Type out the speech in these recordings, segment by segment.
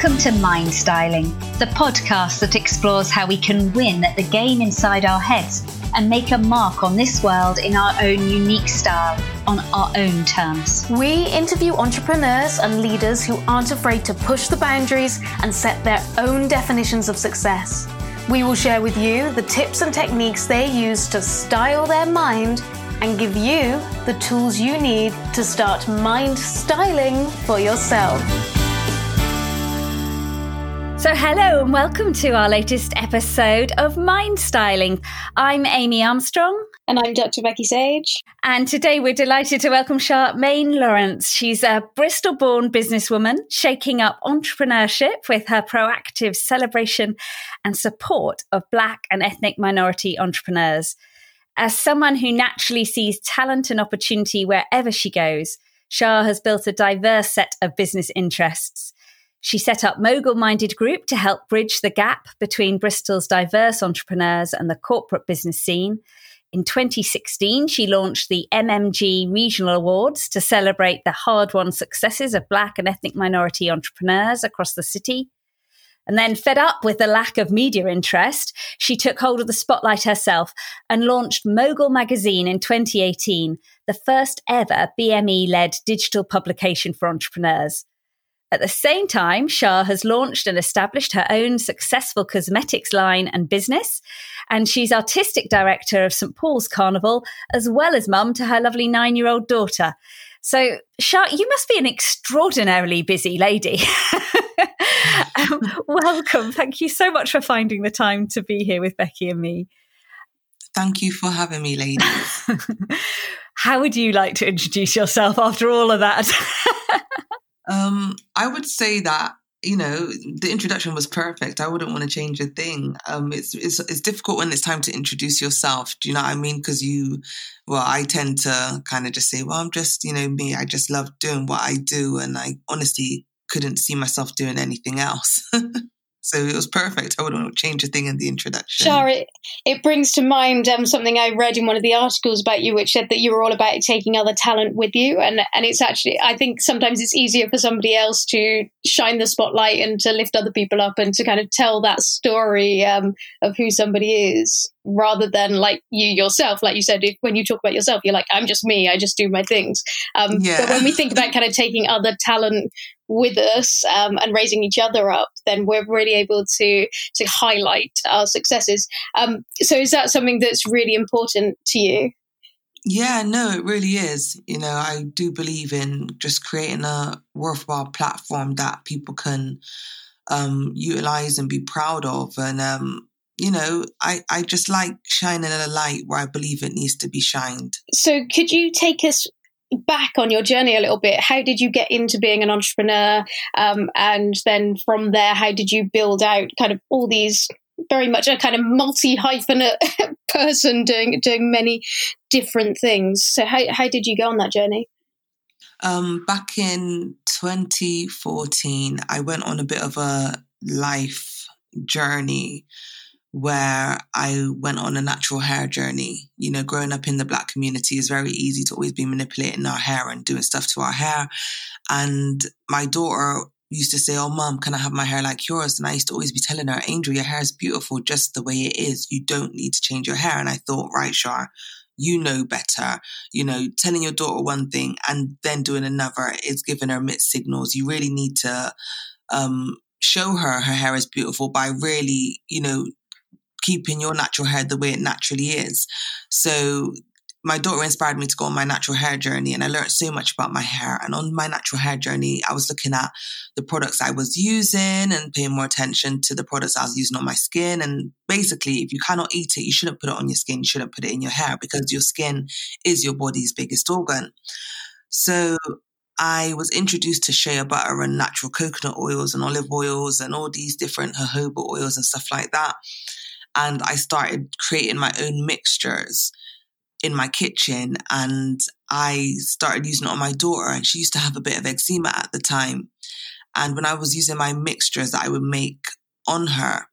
Welcome to Mind Styling, the podcast that explores how we can win at the game inside our heads and make a mark on this world in our own unique style, on our own terms. We interview entrepreneurs and leaders who aren't afraid to push the boundaries and set their own definitions of success. We will share with you the tips and techniques they use to style their mind and give you the tools you need to start mind styling for yourself. So, hello and welcome to our latest episode of Mind Styling. I'm Amy Armstrong. And I'm Dr. Becky Sage. And today we're delighted to welcome Charmaine Lawrence. She's a Bristol born businesswoman shaking up entrepreneurship with her proactive celebration and support of Black and ethnic minority entrepreneurs. As someone who naturally sees talent and opportunity wherever she goes, Shah has built a diverse set of business interests. She set up Mogul Minded Group to help bridge the gap between Bristol's diverse entrepreneurs and the corporate business scene. In 2016, she launched the MMG Regional Awards to celebrate the hard won successes of Black and ethnic minority entrepreneurs across the city. And then, fed up with the lack of media interest, she took hold of the spotlight herself and launched Mogul Magazine in 2018, the first ever BME led digital publication for entrepreneurs. At the same time, Shah has launched and established her own successful cosmetics line and business. And she's artistic director of St. Paul's Carnival, as well as mum to her lovely nine year old daughter. So, Shah, you must be an extraordinarily busy lady. um, welcome. Thank you so much for finding the time to be here with Becky and me. Thank you for having me, ladies. How would you like to introduce yourself after all of that? Um, I would say that you know the introduction was perfect. I wouldn't want to change a thing. Um, it's it's it's difficult when it's time to introduce yourself. Do you know what I mean? Because you, well, I tend to kind of just say, well, I'm just you know me. I just love doing what I do, and I honestly couldn't see myself doing anything else. So it was perfect. I wouldn't change a thing in the introduction. Sure, it, it brings to mind um, something I read in one of the articles about you, which said that you were all about taking other talent with you. And, and it's actually, I think sometimes it's easier for somebody else to shine the spotlight and to lift other people up and to kind of tell that story um, of who somebody is rather than like you yourself. Like you said, if, when you talk about yourself, you're like, I'm just me, I just do my things. Um, yeah. But when we think about kind of taking other talent with us um, and raising each other up, then we're really able to to highlight our successes. Um, so, is that something that's really important to you? Yeah, no, it really is. You know, I do believe in just creating a worthwhile platform that people can um, utilize and be proud of. And, um, you know, I, I just like shining a light where I believe it needs to be shined. So, could you take us back on your journey a little bit. How did you get into being an entrepreneur? Um, and then from there, how did you build out kind of all these very much a kind of multi hyphenate person doing doing many different things? So how how did you go on that journey? Um, back in 2014, I went on a bit of a life journey where I went on a natural hair journey. You know, growing up in the black community is very easy to always be manipulating our hair and doing stuff to our hair. And my daughter used to say, Oh, mom, can I have my hair like yours? And I used to always be telling her, Angel, your hair is beautiful just the way it is. You don't need to change your hair. And I thought, right, Shar, you know better. You know, telling your daughter one thing and then doing another is giving her mixed signals. You really need to um, show her her hair is beautiful by really, you know, keeping your natural hair the way it naturally is. So my daughter inspired me to go on my natural hair journey and I learned so much about my hair. And on my natural hair journey, I was looking at the products I was using and paying more attention to the products I was using on my skin. And basically, if you cannot eat it, you shouldn't put it on your skin. You shouldn't put it in your hair because your skin is your body's biggest organ. So I was introduced to shea butter and natural coconut oils and olive oils and all these different jojoba oils and stuff like that and I started creating my own mixtures in my kitchen and I started using it on my daughter and she used to have a bit of eczema at the time. And when I was using my mixtures that I would make on her,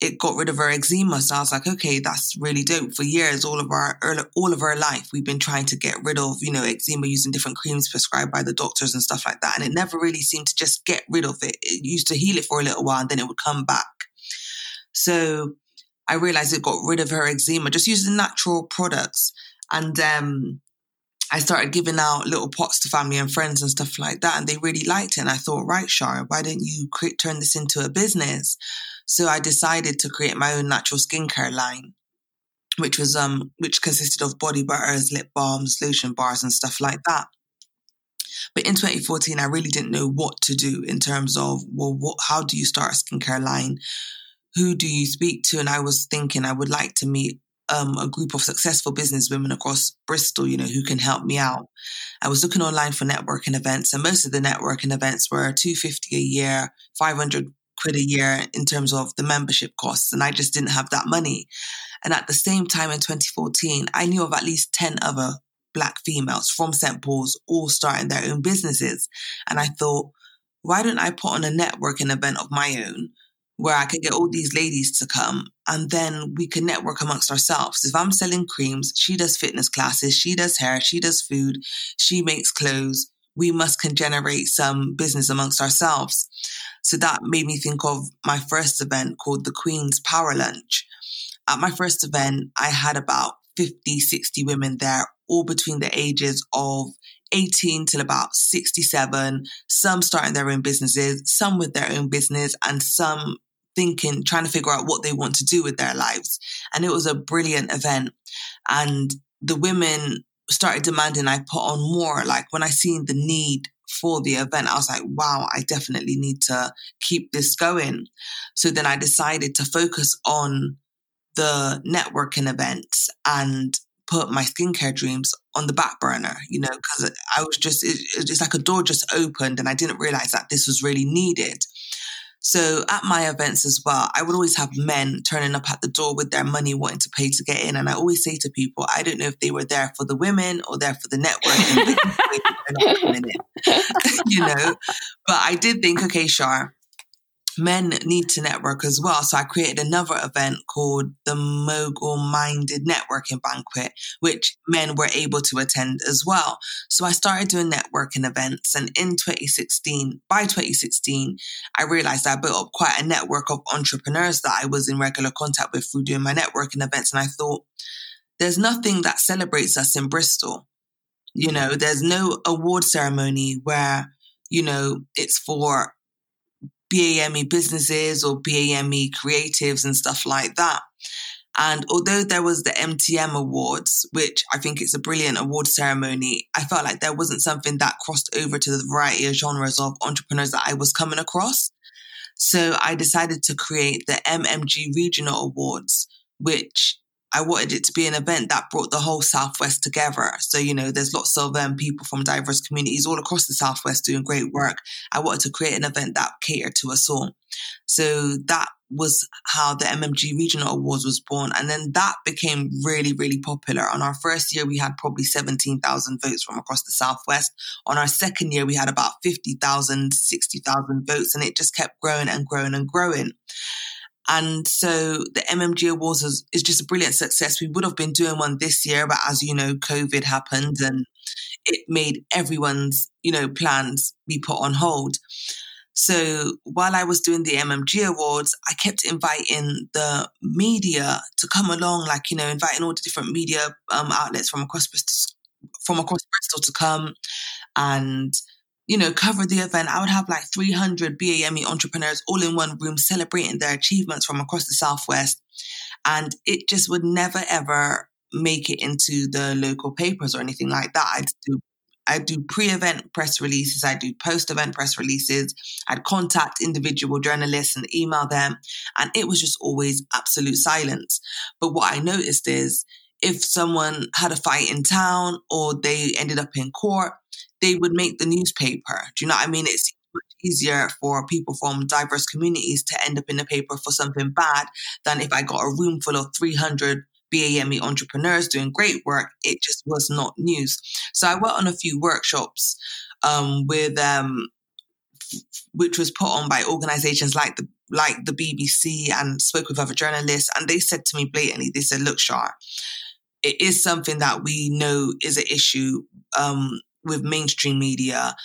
it got rid of her eczema. So I was like, okay, that's really dope. For years, all of our er, all of our life, we've been trying to get rid of, you know, eczema using different creams prescribed by the doctors and stuff like that. And it never really seemed to just get rid of it. It used to heal it for a little while and then it would come back. So I realized it got rid of her eczema just using natural products. And um, I started giving out little pots to family and friends and stuff like that, and they really liked it. And I thought, right, Shara, why don't you create, turn this into a business? So I decided to create my own natural skincare line, which was um, which consisted of body butters, lip balms, lotion bars, and stuff like that. But in 2014, I really didn't know what to do in terms of well, what, how do you start a skincare line? Who do you speak to? And I was thinking I would like to meet um, a group of successful business women across Bristol, you know, who can help me out. I was looking online for networking events, and most of the networking events were 250 a year, 500 quid a year in terms of the membership costs, and I just didn't have that money. And at the same time in 2014, I knew of at least 10 other black females from St. Paul's all starting their own businesses. And I thought, why don't I put on a networking event of my own where I could get all these ladies to come and then we can network amongst ourselves. If I'm selling creams, she does fitness classes, she does hair, she does food, she makes clothes. We must can generate some business amongst ourselves. So that made me think of my first event called the Queen's Power Lunch. At my first event, I had about 50, 60 women there, all between the ages of 18 till about 67, some starting their own businesses, some with their own business, and some thinking, trying to figure out what they want to do with their lives. And it was a brilliant event. And the women started demanding I put on more. Like when I seen the need for the event, I was like, wow, I definitely need to keep this going. So then I decided to focus on the networking events and put my skincare dreams on the back burner, you know, because I was just, it, it's like a door just opened and I didn't realize that this was really needed. So at my events as well, I would always have men turning up at the door with their money wanting to pay to get in. And I always say to people, I don't know if they were there for the women or there for the networking. you know, but I did think, okay, Shar, men need to network as well. So I created another event called the Mogul Minded Networking Banquet, which men were able to attend as well. So I started doing networking events. And in 2016, by 2016, I realized I built up quite a network of entrepreneurs that I was in regular contact with through doing my networking events. And I thought, there's nothing that celebrates us in Bristol. You know, there's no award ceremony where, you know, it's for BAME businesses or BAME creatives and stuff like that. And although there was the MTM Awards, which I think it's a brilliant award ceremony, I felt like there wasn't something that crossed over to the variety of genres of entrepreneurs that I was coming across. So I decided to create the MMG Regional Awards, which I wanted it to be an event that brought the whole Southwest together. So, you know, there's lots of um, people from diverse communities all across the Southwest doing great work. I wanted to create an event that catered to us all. So that was how the MMG Regional Awards was born. And then that became really, really popular. On our first year, we had probably 17,000 votes from across the Southwest. On our second year, we had about 50,000, 60,000 votes, and it just kept growing and growing and growing. And so the MMG Awards is, is just a brilliant success. We would have been doing one this year, but as you know, COVID happened and it made everyone's, you know, plans be put on hold. So while I was doing the MMG Awards, I kept inviting the media to come along, like, you know, inviting all the different media um, outlets from across Bristol, from across Bristol to come and you know, cover the event, I would have like 300 BAME entrepreneurs all in one room celebrating their achievements from across the Southwest. And it just would never ever make it into the local papers or anything like that. I'd do I do pre-event press releases, I do post-event press releases, I'd contact individual journalists and email them, and it was just always absolute silence. But what I noticed is if someone had a fight in town or they ended up in court, they would make the newspaper. Do you know what I mean? It's much easier for people from diverse communities to end up in the paper for something bad than if I got a room full of 300 BAME entrepreneurs doing great work. It just was not news. So I went on a few workshops um, with um, which was put on by organizations like the like the BBC and spoke with other journalists, and they said to me blatantly, they said, "Look, Shar, it is something that we know is an issue um, with mainstream media.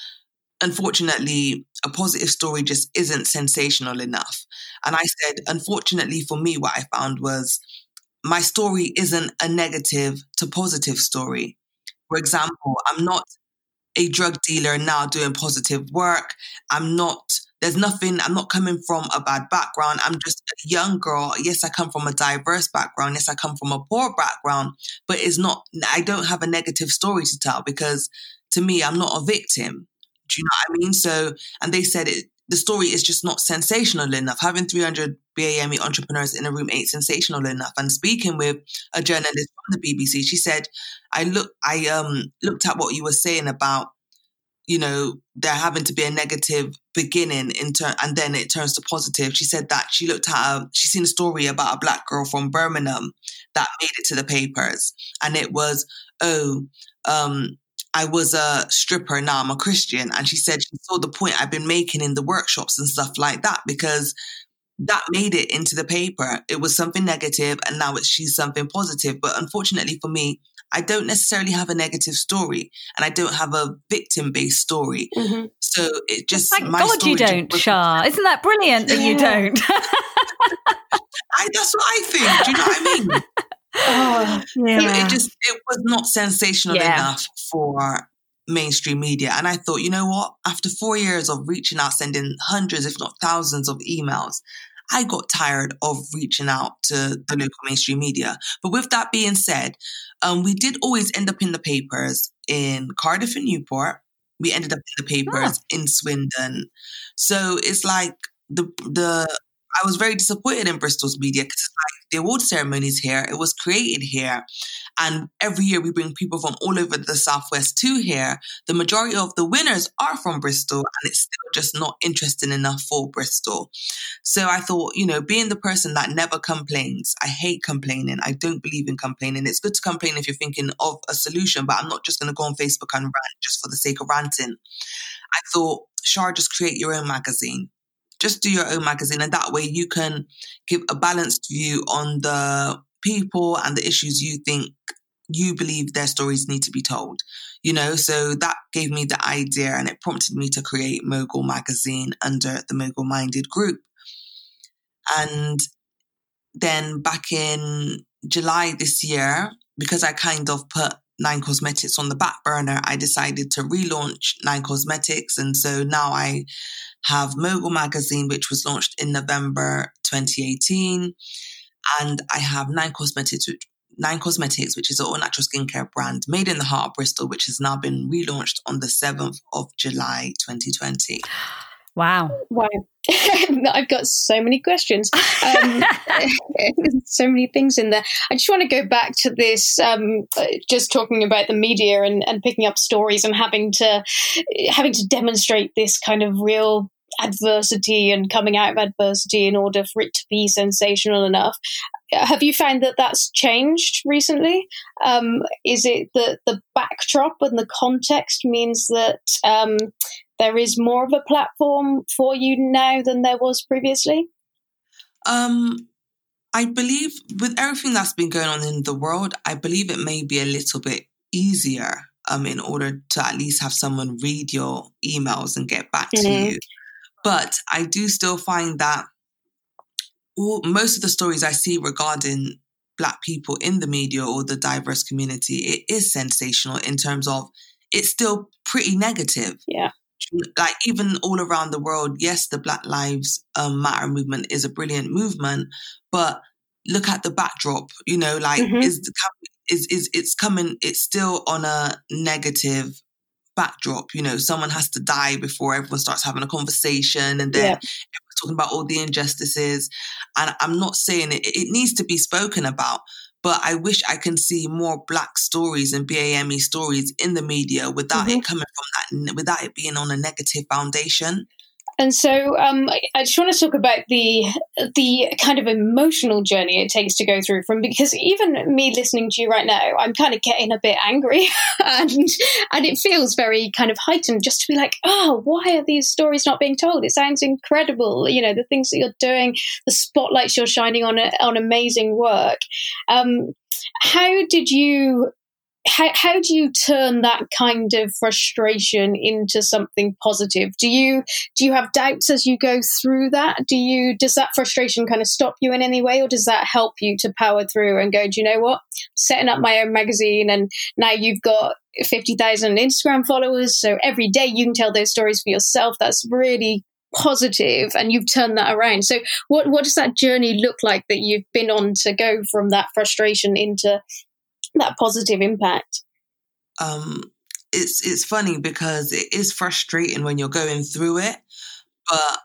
Unfortunately, a positive story just isn't sensational enough." And I said, "Unfortunately for me, what I found was." My story isn't a negative to positive story. For example, I'm not a drug dealer now doing positive work. I'm not, there's nothing, I'm not coming from a bad background. I'm just a young girl. Yes, I come from a diverse background. Yes, I come from a poor background, but it's not, I don't have a negative story to tell because to me, I'm not a victim. Do you know what I mean? So, and they said it, the story is just not sensational enough. Having 300 BAME entrepreneurs in a room ain't sensational enough. And speaking with a journalist from the BBC, she said, I look, I um looked at what you were saying about, you know, there having to be a negative beginning in turn, and then it turns to positive. She said that she looked at, a, she seen a story about a black girl from Birmingham that made it to the papers, and it was, oh, um, I was a stripper, now I'm a Christian. And she said she saw the point I've been making in the workshops and stuff like that because that made it into the paper. It was something negative and now it's she's something positive. But unfortunately for me, I don't necessarily have a negative story and I don't have a victim based story. Mm-hmm. So it just Thank God you don't, Shar. Isn't that brilliant that yeah. you don't? I, that's what I think. Do you know what I mean? Oh, yeah. It just it was not sensational yeah. enough for mainstream media. And I thought, you know what? After four years of reaching out, sending hundreds, if not thousands of emails, I got tired of reaching out to the local mainstream media. But with that being said, um, we did always end up in the papers in Cardiff and Newport. We ended up in the papers oh. in Swindon. So it's like the the I was very disappointed in Bristol's media because like the award ceremonies here, it was created here. And every year we bring people from all over the Southwest to here. The majority of the winners are from Bristol and it's still just not interesting enough for Bristol. So I thought, you know, being the person that never complains, I hate complaining. I don't believe in complaining. It's good to complain if you're thinking of a solution, but I'm not just going to go on Facebook and rant just for the sake of ranting. I thought, Shar, just create your own magazine just do your own magazine and that way you can give a balanced view on the people and the issues you think you believe their stories need to be told you know? So that gave me the idea and it prompted me to create mogul magazine under the mogul minded group. And then back in july this year because i kind of put Nine Cosmetics on the back burner, I decided to relaunch Nine Cosmetics. And so now I have Mogul Magazine, which was launched in November 2018. And I have Nine Cosmetics, Nine Cosmetics, which is an all natural skincare brand made in the heart of Bristol, which has now been relaunched on the 7th of July 2020. Wow. Wow. I've got so many questions. Um, so many things in there. I just want to go back to this, um, just talking about the media and, and picking up stories and having to having to demonstrate this kind of real adversity and coming out of adversity in order for it to be sensational enough. Have you found that that's changed recently? Um, is it that the backdrop and the context means that um, there is more of a platform for you now than there was previously? Um, I believe with everything that's been going on in the world, I believe it may be a little bit easier um, in order to at least have someone read your emails and get back mm-hmm. to you. But I do still find that all, most of the stories I see regarding Black people in the media or the diverse community, it is sensational in terms of it's still pretty negative. Yeah like even all around the world, yes, the Black Lives um, Matter movement is a brilliant movement, but look at the backdrop. You know, like mm-hmm. is is is it's coming? It's still on a negative backdrop. You know, someone has to die before everyone starts having a conversation, and then yeah. talking about all the injustices. And I'm not saying it; it needs to be spoken about, but I wish I can see more black stories and BAME stories in the media without mm-hmm. it coming from that, without it being on a negative foundation. And so um, I just want to talk about the the kind of emotional journey it takes to go through from because even me listening to you right now, I'm kind of getting a bit angry and and it feels very kind of heightened just to be like, oh, why are these stories not being told? It sounds incredible, you know, the things that you're doing, the spotlights you're shining on on amazing work. Um, how did you how, how do you turn that kind of frustration into something positive? Do you do you have doubts as you go through that? Do you does that frustration kind of stop you in any way or does that help you to power through and go do you know what? Setting up my own magazine and now you've got 50,000 Instagram followers so every day you can tell those stories for yourself. That's really positive and you've turned that around. So what what does that journey look like that you've been on to go from that frustration into that positive impact? Um, it's it's funny because it is frustrating when you're going through it, but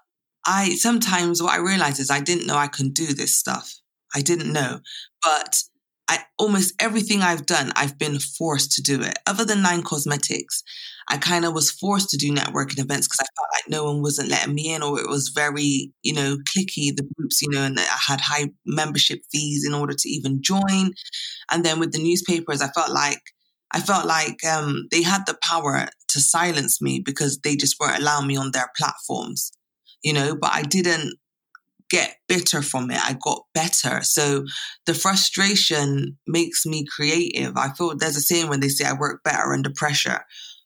I sometimes what I realize is I didn't know I can do this stuff. I didn't know, but I almost everything I've done, I've been forced to do it. Other than Nine Cosmetics, I kind of was forced to do networking events because I felt like no one wasn't letting me in, or it was very, you know, clicky the groups, you know, and I had high membership fees in order to even join. And then with the newspapers, I felt like I felt like um, they had the power to silence me because they just weren't allowing me on their platforms, you know. But I didn't get bitter from it. I got better. So the frustration makes me creative. I feel there's a saying when they say I work better under pressure.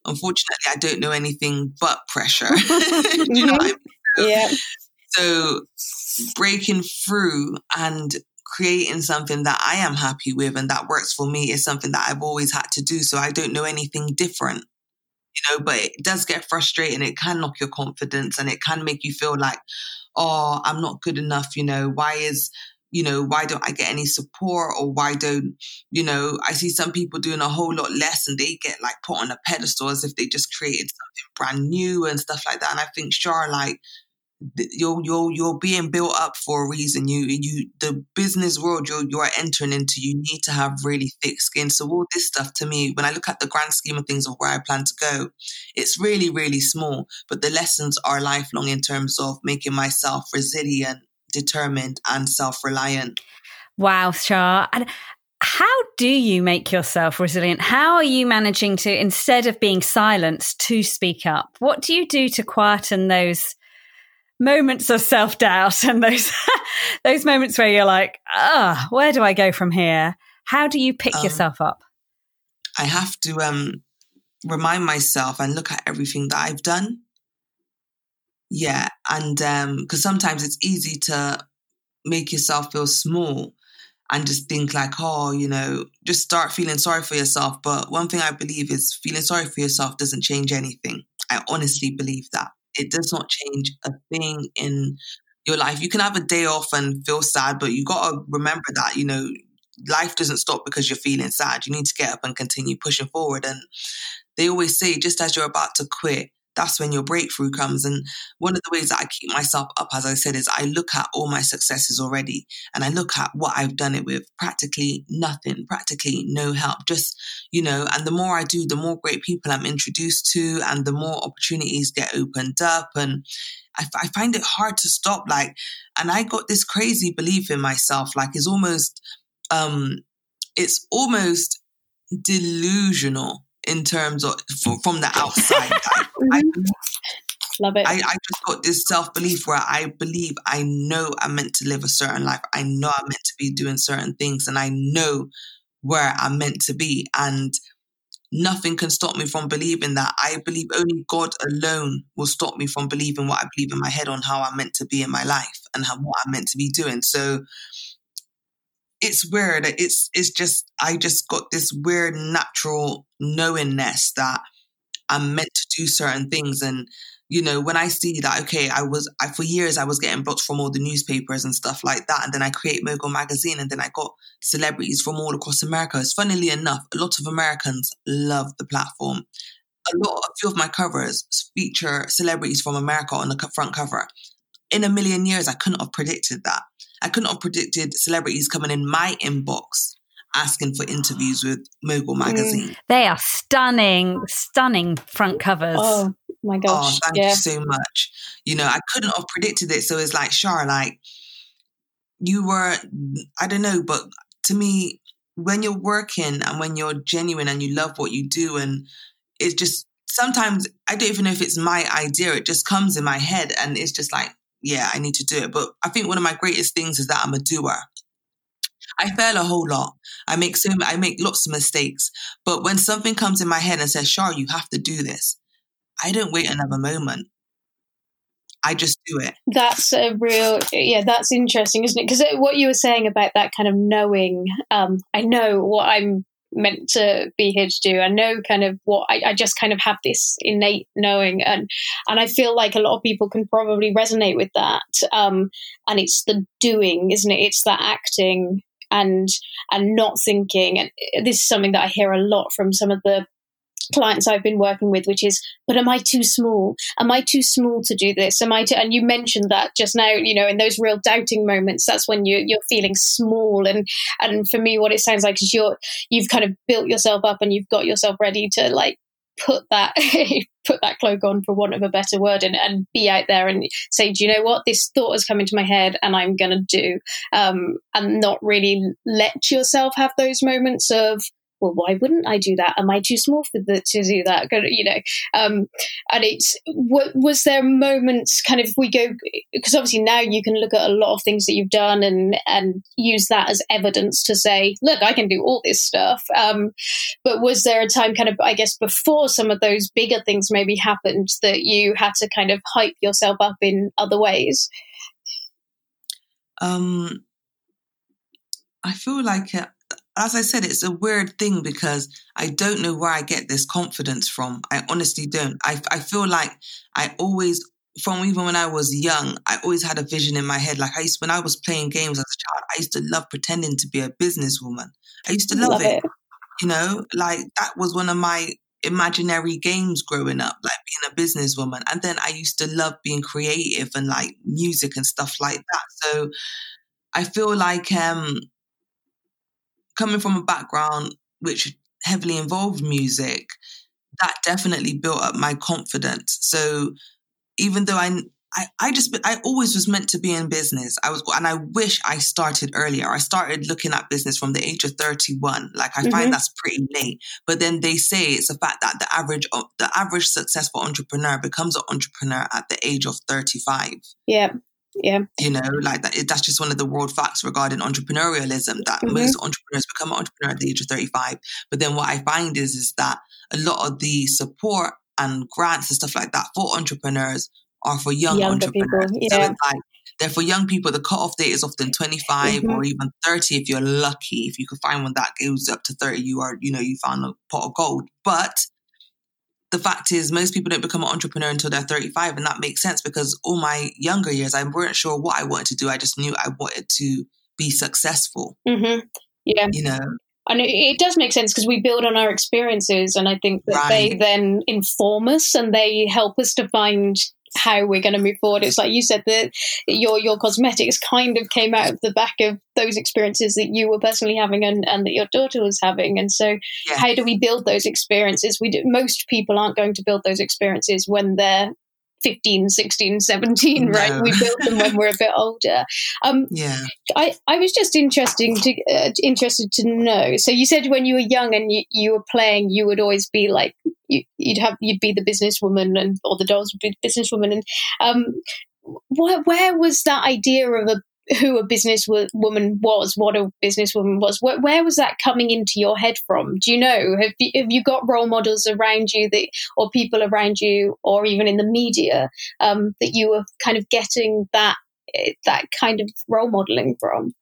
Unfortunately, I don't know anything but pressure. you know I mean? Yeah. So breaking through and creating something that I am happy with and that works for me is something that I've always had to do. So I don't know anything different you know, but it does get frustrating. It can knock your confidence and it can make you feel like, oh, I'm not good enough. You know, why is, you know, why don't I get any support or why don't, you know, I see some people doing a whole lot less and they get like put on a pedestal as if they just created something brand new and stuff like that. And I think, sure, like you're you're you're being built up for a reason. You you the business world you're you're entering into. You need to have really thick skin. So all this stuff to me, when I look at the grand scheme of things of where I plan to go, it's really really small. But the lessons are lifelong in terms of making myself resilient, determined, and self reliant. Wow, Shah. And how do you make yourself resilient? How are you managing to, instead of being silenced, to speak up? What do you do to quieten those moments of self doubt and those those moments where you're like, ah, oh, where do I go from here? How do you pick um, yourself up? I have to um, remind myself and look at everything that I've done. Yeah, and um because sometimes it's easy to make yourself feel small and just think like, oh, you know, just start feeling sorry for yourself. But one thing I believe is feeling sorry for yourself doesn't change anything. I honestly believe that it does not change a thing in your life. You can have a day off and feel sad, but you got to remember that, you know, life doesn't stop because you're feeling sad. You need to get up and continue pushing forward. And they always say, just as you're about to quit, that's when your breakthrough comes. And one of the ways that I keep myself up, as I said, is I look at all my successes already and I look at what I've done it with practically nothing, practically no help. Just, you know, and the more I do, the more great people I'm introduced to and the more opportunities get opened up. And I, I find it hard to stop. Like, and I got this crazy belief in myself, like, it's almost, um, it's almost delusional in terms of from the outside. I, I, mm-hmm. Love it. I, I just got this self belief where I believe I know I'm meant to live a certain life. I know I'm meant to be doing certain things, and I know where I'm meant to be. And nothing can stop me from believing that. I believe only God alone will stop me from believing what I believe in my head on how I'm meant to be in my life and how, what I'm meant to be doing. So it's weird. It's it's just I just got this weird natural knowingness that I'm meant to do certain things and you know when I see that okay I was I, for years I was getting blocked from all the newspapers and stuff like that and then I create Mogul magazine and then I got celebrities from all across America. It's funnily enough a lot of Americans love the platform. A lot a few of my covers feature celebrities from America on the front cover. In a million years I couldn't have predicted that. I couldn't have predicted celebrities coming in my inbox asking for interviews with Mogul magazine. Mm. They are stunning, stunning front covers. Oh my gosh! Oh, thank yeah. you so much. You know, I couldn't have predicted it. So it's like, Char, like you were, I don't know, but to me, when you're working and when you're genuine and you love what you do, and it's just sometimes I don't even know if it's my idea. It just comes in my head, and it's just like, yeah, I need to do it. But I think one of my greatest things is that I'm a doer. I fail a whole lot. I make so I make lots of mistakes. But when something comes in my head and says, "Char, you have to do this," I don't wait another moment. I just do it. That's a real, yeah, that's interesting, isn't it? Because what you were saying about that kind of knowing, um, I know what I'm meant to be here to do. I know kind of what I, I, just kind of have this innate knowing, and and I feel like a lot of people can probably resonate with that. Um, and it's the doing, isn't it? It's the acting and and not thinking. And this is something that I hear a lot from some of the clients I've been working with, which is, but am I too small? Am I too small to do this? Am I too, and you mentioned that just now, you know, in those real doubting moments, that's when you, you're feeling small. And, and for me, what it sounds like is you're, you've kind of built yourself up and you've got yourself ready to like put that, put that cloak on for want of a better word and, and be out there and say, do you know what? This thought has come into my head and I'm going to do, um, and not really let yourself have those moments of, well, why wouldn't I do that? Am I too small for the, to do that? You know, um, and it's what was there moments kind of we go because obviously now you can look at a lot of things that you've done and and use that as evidence to say, look, I can do all this stuff. Um, but was there a time kind of I guess before some of those bigger things maybe happened that you had to kind of hype yourself up in other ways? Um, I feel like uh, as I said, it's a weird thing because I don't know where I get this confidence from. I honestly don't. I, I feel like I always, from even when I was young, I always had a vision in my head. Like I used, when I was playing games as a child, I used to love pretending to be a businesswoman. I used to love, love it. it. You know, like that was one of my imaginary games growing up, like being a businesswoman. And then I used to love being creative and like music and stuff like that. So I feel like, um, coming from a background which heavily involved music, that definitely built up my confidence. So even though I, I, I just, I always was meant to be in business. I was, and I wish I started earlier. I started looking at business from the age of 31. Like I mm-hmm. find that's pretty late. But then they say it's a fact that the average, the average successful entrepreneur becomes an entrepreneur at the age of 35. Yeah. Yeah. You know, like that, that's just one of the world facts regarding entrepreneurialism that mm-hmm. most entrepreneurs become an entrepreneur at the age of 35. But then what I find is, is that a lot of the support and grants and stuff like that for entrepreneurs are for young Younger entrepreneurs. People, yeah. So like, they're for young people. The cutoff date is often 25 mm-hmm. or even 30 if you're lucky. If you can find one that goes up to 30, you are, you know, you found a pot of gold. But the fact is most people don't become an entrepreneur until they're 35 and that makes sense because all my younger years i weren't sure what i wanted to do i just knew i wanted to be successful mm-hmm. yeah you know and it, it does make sense because we build on our experiences and i think that right. they then inform us and they help us to find how we're going to move forward. It's like you said that your your cosmetics kind of came out of the back of those experiences that you were personally having and, and that your daughter was having. And so, yeah. how do we build those experiences? We do, most people aren't going to build those experiences when they're 15, 16, 17, no. right? We build them when we're a bit older. Um, yeah. I, I was just interesting to uh, interested to know. So you said when you were young and you, you were playing, you would always be like you, would have you'd be the businesswoman and or the dolls would be the businesswoman. And um, where, where was that idea of a who a businesswoman was, what a businesswoman was. Where, where, was that coming into your head from? Do you know? Have you, have you got role models around you that, or people around you, or even in the media um, that you were kind of getting that that kind of role modeling from?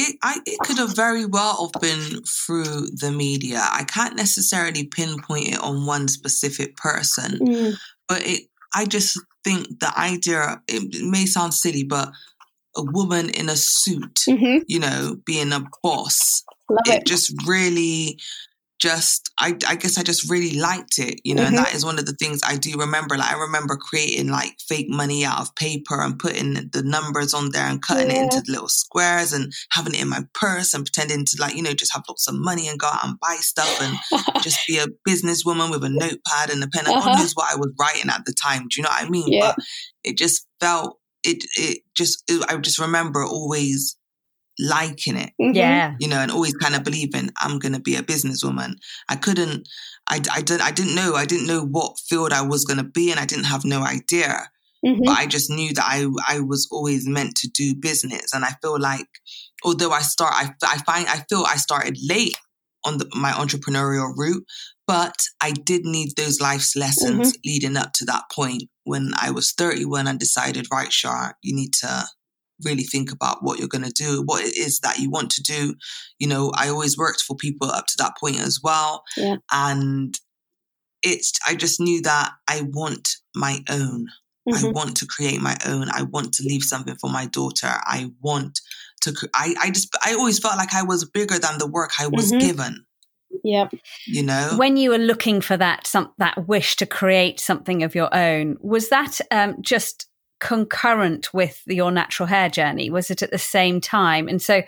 It, I, it could have very well have been through the media. I can't necessarily pinpoint it on one specific person, mm. but it. I just think the idea. It may sound silly, but a woman in a suit, mm-hmm. you know, being a boss. It, it. just really just I, I guess I just really liked it, you know, mm-hmm. and that is one of the things I do remember. Like I remember creating like fake money out of paper and putting the numbers on there and cutting yeah. it into little squares and having it in my purse and pretending to like, you know, just have lots of money and go out and buy stuff and just be a businesswoman with a notepad and a pen. And uh-huh. God knows what I was writing at the time. Do you know what I mean? Yeah. But it just felt it it just it, I just remember always liking it. Mm-hmm. Yeah. You know, and always kind of believing I'm going to be a businesswoman. I couldn't, I, I, didn't, I didn't know, I didn't know what field I was going to be and I didn't have no idea. Mm-hmm. But I just knew that I, I was always meant to do business. And I feel like, although I start, I, I find, I feel I started late on the, my entrepreneurial route, but I did need those life's lessons mm-hmm. leading up to that point when I was 31 and decided, right, Shar, you need to really think about what you're going to do, what it is that you want to do. You know, I always worked for people up to that point as well. Yeah. And it's, I just knew that I want my own. Mm-hmm. I want to create my own. I want to leave something for my daughter. I want to, I, I just, I always felt like I was bigger than the work I was mm-hmm. given. Yep. You know, when you were looking for that, some that wish to create something of your own, was that um, just concurrent with your natural hair journey? Was it at the same time? And so,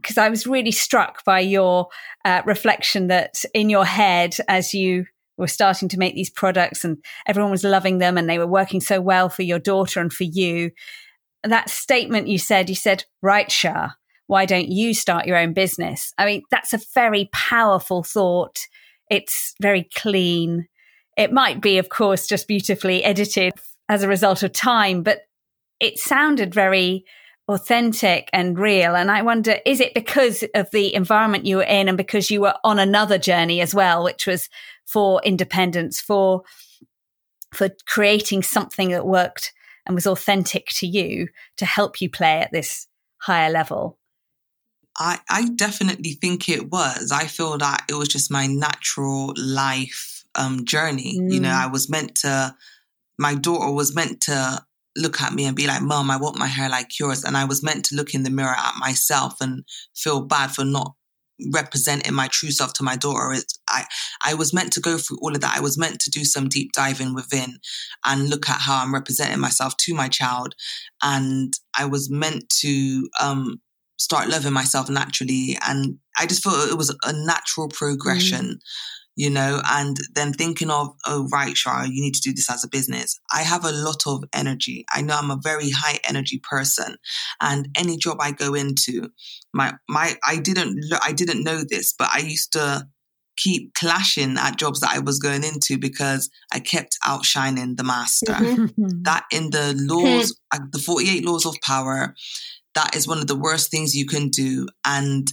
because I was really struck by your uh, reflection that in your head, as you were starting to make these products and everyone was loving them and they were working so well for your daughter and for you, that statement you said, you said, right, Shah, why don't you start your own business? I mean, that's a very powerful thought. It's very clean. It might be, of course, just beautifully edited as a result of time, but it sounded very authentic and real. And I wonder, is it because of the environment you were in and because you were on another journey as well, which was for independence, for, for creating something that worked and was authentic to you to help you play at this higher level? I, I definitely think it was. I feel that it was just my natural life um, journey. Mm. You know, mm. I was meant to my daughter was meant to look at me and be like, Mom, I want my hair like yours. And I was meant to look in the mirror at myself and feel bad for not representing my true self to my daughter. It's, I, I was meant to go through all of that. I was meant to do some deep diving within and look at how I'm representing myself to my child. And I was meant to, um, start loving myself naturally. And I just felt it was a natural progression. Mm you know, and then thinking of, oh, right, Shara, you need to do this as a business. I have a lot of energy. I know I'm a very high energy person and any job I go into, my, my, I didn't, I didn't know this, but I used to keep clashing at jobs that I was going into because I kept outshining the master. Mm-hmm. that in the laws, uh, the 48 laws of power, that is one of the worst things you can do. And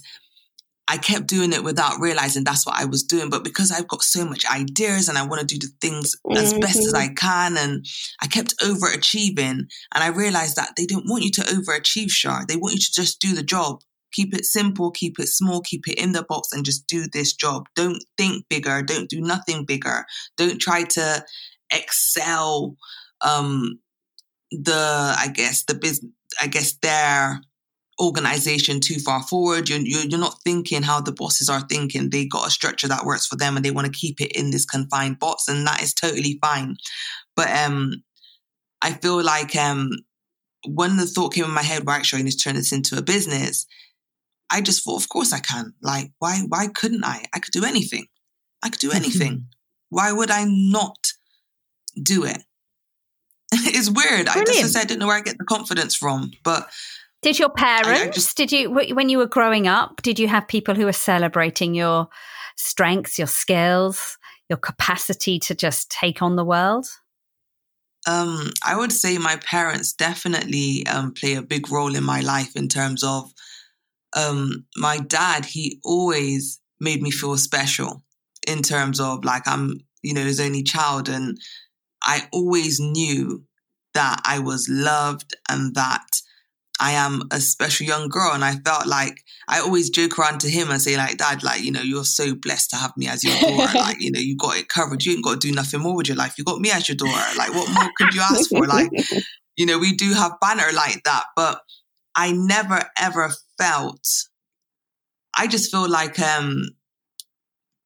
I kept doing it without realizing that's what I was doing. But because I've got so much ideas and I want to do the things as mm-hmm. best as I can, and I kept overachieving, and I realized that they don't want you to overachieve, Shar. They want you to just do the job. Keep it simple, keep it small, keep it in the box, and just do this job. Don't think bigger. Don't do nothing bigger. Don't try to excel. Um, the I guess the business. I guess their organization too far forward. You're, you're, you're not thinking how the bosses are thinking. They got a structure that works for them and they want to keep it in this confined box, and that is totally fine. But um, I feel like um, when the thought came in my head, right, showing is turn this into a business, I just thought, of course I can. Like, why why couldn't I? I could do anything. I could do anything. why would I not do it? it's weird. Brilliant. I just I didn't know where I get the confidence from, but did your parents, just, did you, when you were growing up, did you have people who were celebrating your strengths, your skills, your capacity to just take on the world? Um, I would say my parents definitely um, play a big role in my life in terms of um, my dad. He always made me feel special in terms of like I'm, you know, his only child, and I always knew that I was loved and that I am a special young girl. And I felt like I always joke around to him and say, like, Dad, like, you know, you're so blessed to have me as your daughter. like, you know, you got it covered. You ain't got to do nothing more with your life. You got me as your daughter. Like, what more could you ask for? Like, you know, we do have banner like that, but I never ever felt I just feel like um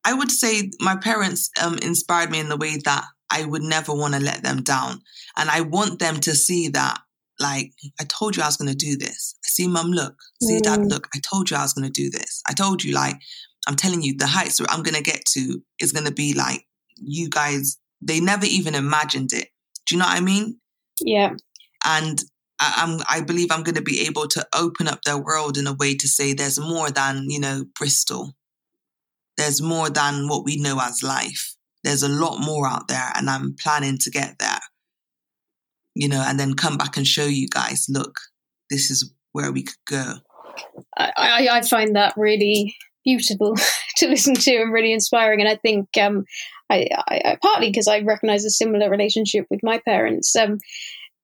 I would say my parents um, inspired me in the way that I would never want to let them down. And I want them to see that, like, I told you I was going to do this. I see mum, look. See mm. dad, look. I told you I was going to do this. I told you, like, I'm telling you, the heights I'm going to get to is going to be like, you guys, they never even imagined it. Do you know what I mean? Yeah. And I, am I believe I'm going to be able to open up their world in a way to say there's more than, you know, Bristol. There's more than what we know as life. There's a lot more out there, and I'm planning to get there. You know, and then come back and show you guys, look, this is where we could go. I, I find that really beautiful to listen to and really inspiring. And I think um, I, I, partly because I recognize a similar relationship with my parents. Um,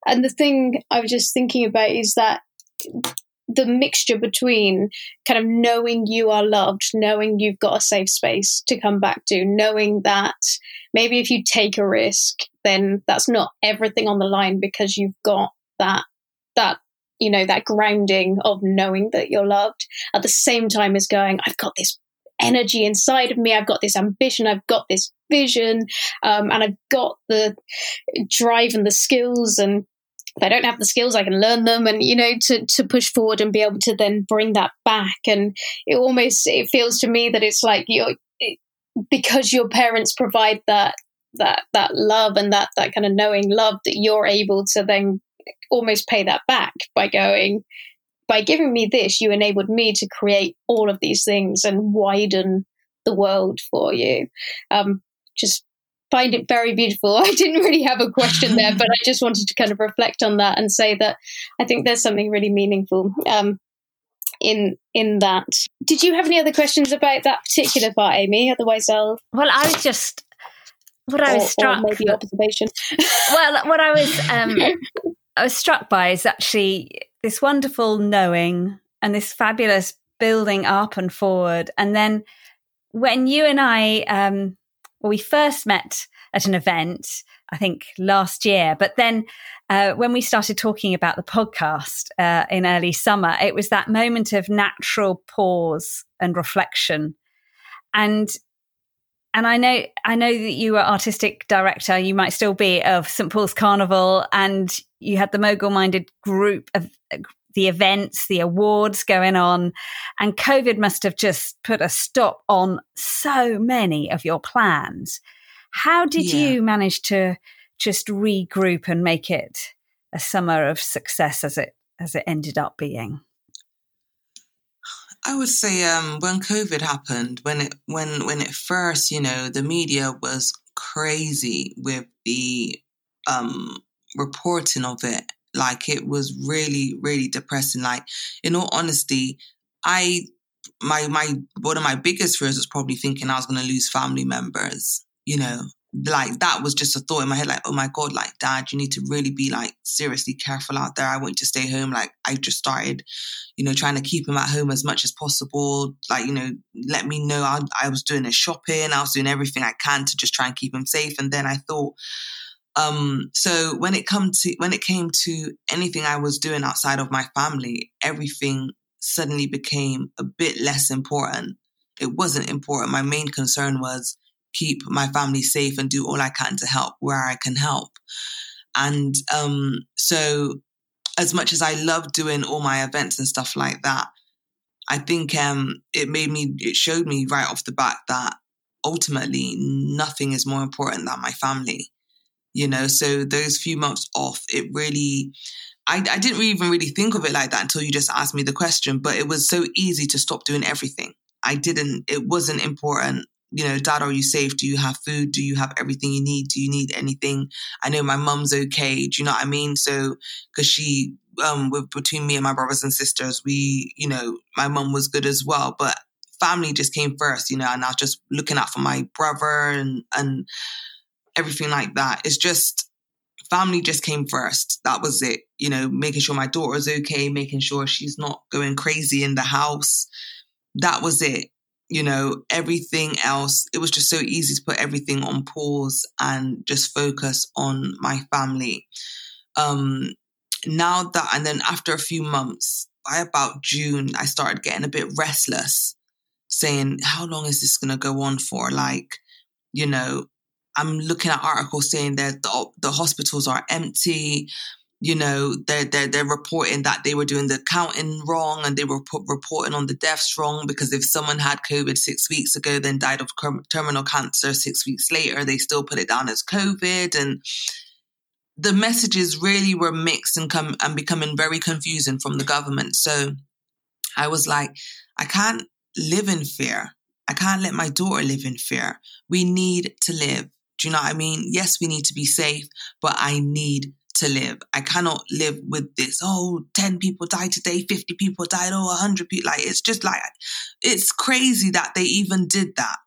and the thing I was just thinking about is that the mixture between kind of knowing you are loved, knowing you've got a safe space to come back to, knowing that maybe if you take a risk, then that's not everything on the line because you've got that that you know that grounding of knowing that you're loved. At the same time as going i've got this energy inside of me i've got this ambition i've got this vision um, and i've got the drive and the skills and if I don't have the skills, I can learn them and, you know, to, to push forward and be able to then bring that back. And it almost, it feels to me that it's like you're, because your parents provide that, that, that love and that, that kind of knowing love that you're able to then almost pay that back by going, by giving me this, you enabled me to create all of these things and widen the world for you. Um, just find it very beautiful. I didn't really have a question there, but I just wanted to kind of reflect on that and say that I think there's something really meaningful um, in in that. Did you have any other questions about that particular part, Amy? Otherwise, I'll. Well, I was just what I was struck. maybe observation. well, what I was um, I was struck by is actually this wonderful knowing and this fabulous building up and forward, and then when you and I um, well, we first met at an event, I think last year, but then uh, when we started talking about the podcast uh, in early summer, it was that moment of natural pause and reflection. And and I know I know that you were artistic director. You might still be of St Paul's Carnival, and you had the mogul minded group of the events, the awards going on. And COVID must have just put a stop on so many of your plans. How did yeah. you manage to just regroup and make it a summer of success as it as it ended up being? I would say um, when COVID happened, when it when when it first, you know, the media was crazy with the um, reporting of it like it was really, really depressing. Like, in all honesty, I my my one of my biggest fears was probably thinking I was gonna lose family members, you know. Like that was just a thought in my head, like, oh my God, like dad, you need to really be like seriously careful out there. I want you to stay home. Like I just started, you know, trying to keep him at home as much as possible. Like, you know, let me know I, I was doing his shopping, I was doing everything I can to just try and keep him safe. And then I thought, um, so when it come to when it came to anything I was doing outside of my family, everything suddenly became a bit less important. It wasn't important. My main concern was keep my family safe and do all I can to help where I can help. And um, so, as much as I love doing all my events and stuff like that, I think um, it made me, it showed me right off the bat that ultimately nothing is more important than my family you know so those few months off it really I, I didn't even really think of it like that until you just asked me the question but it was so easy to stop doing everything. I didn't it wasn't important you know dad are you safe? Do you have food? Do you have everything you need? Do you need anything? I know my mum's okay do you know what i mean? So because she um with between me and my brothers and sisters we you know my mum was good as well but family just came first you know and i was just looking out for my brother and and everything like that. It's just family just came first. That was it. You know, making sure my daughter's okay, making sure she's not going crazy in the house. That was it. You know, everything else, it was just so easy to put everything on pause and just focus on my family. Um, now that, and then after a few months, by about June, I started getting a bit restless saying, how long is this going to go on for? Like, you know, I'm looking at articles saying that the, the hospitals are empty. You know, they're, they're, they're reporting that they were doing the counting wrong and they were reporting on the deaths wrong because if someone had COVID six weeks ago, then died of terminal cancer six weeks later, they still put it down as COVID. And the messages really were mixed and come and becoming very confusing from the government. So I was like, I can't live in fear. I can't let my daughter live in fear. We need to live. Do you know what I mean? Yes, we need to be safe, but I need to live. I cannot live with this. Oh, 10 people died today, 50 people died, oh, 100 people. Like, it's just like, it's crazy that they even did that.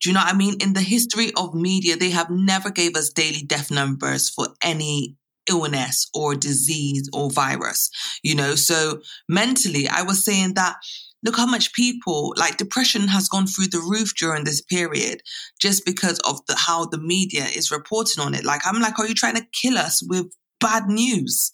Do you know what I mean? In the history of media, they have never gave us daily death numbers for any illness or disease or virus, you know? So mentally, I was saying that look how much people like depression has gone through the roof during this period just because of the how the media is reporting on it. Like i'm like are you trying to kill us with bad news?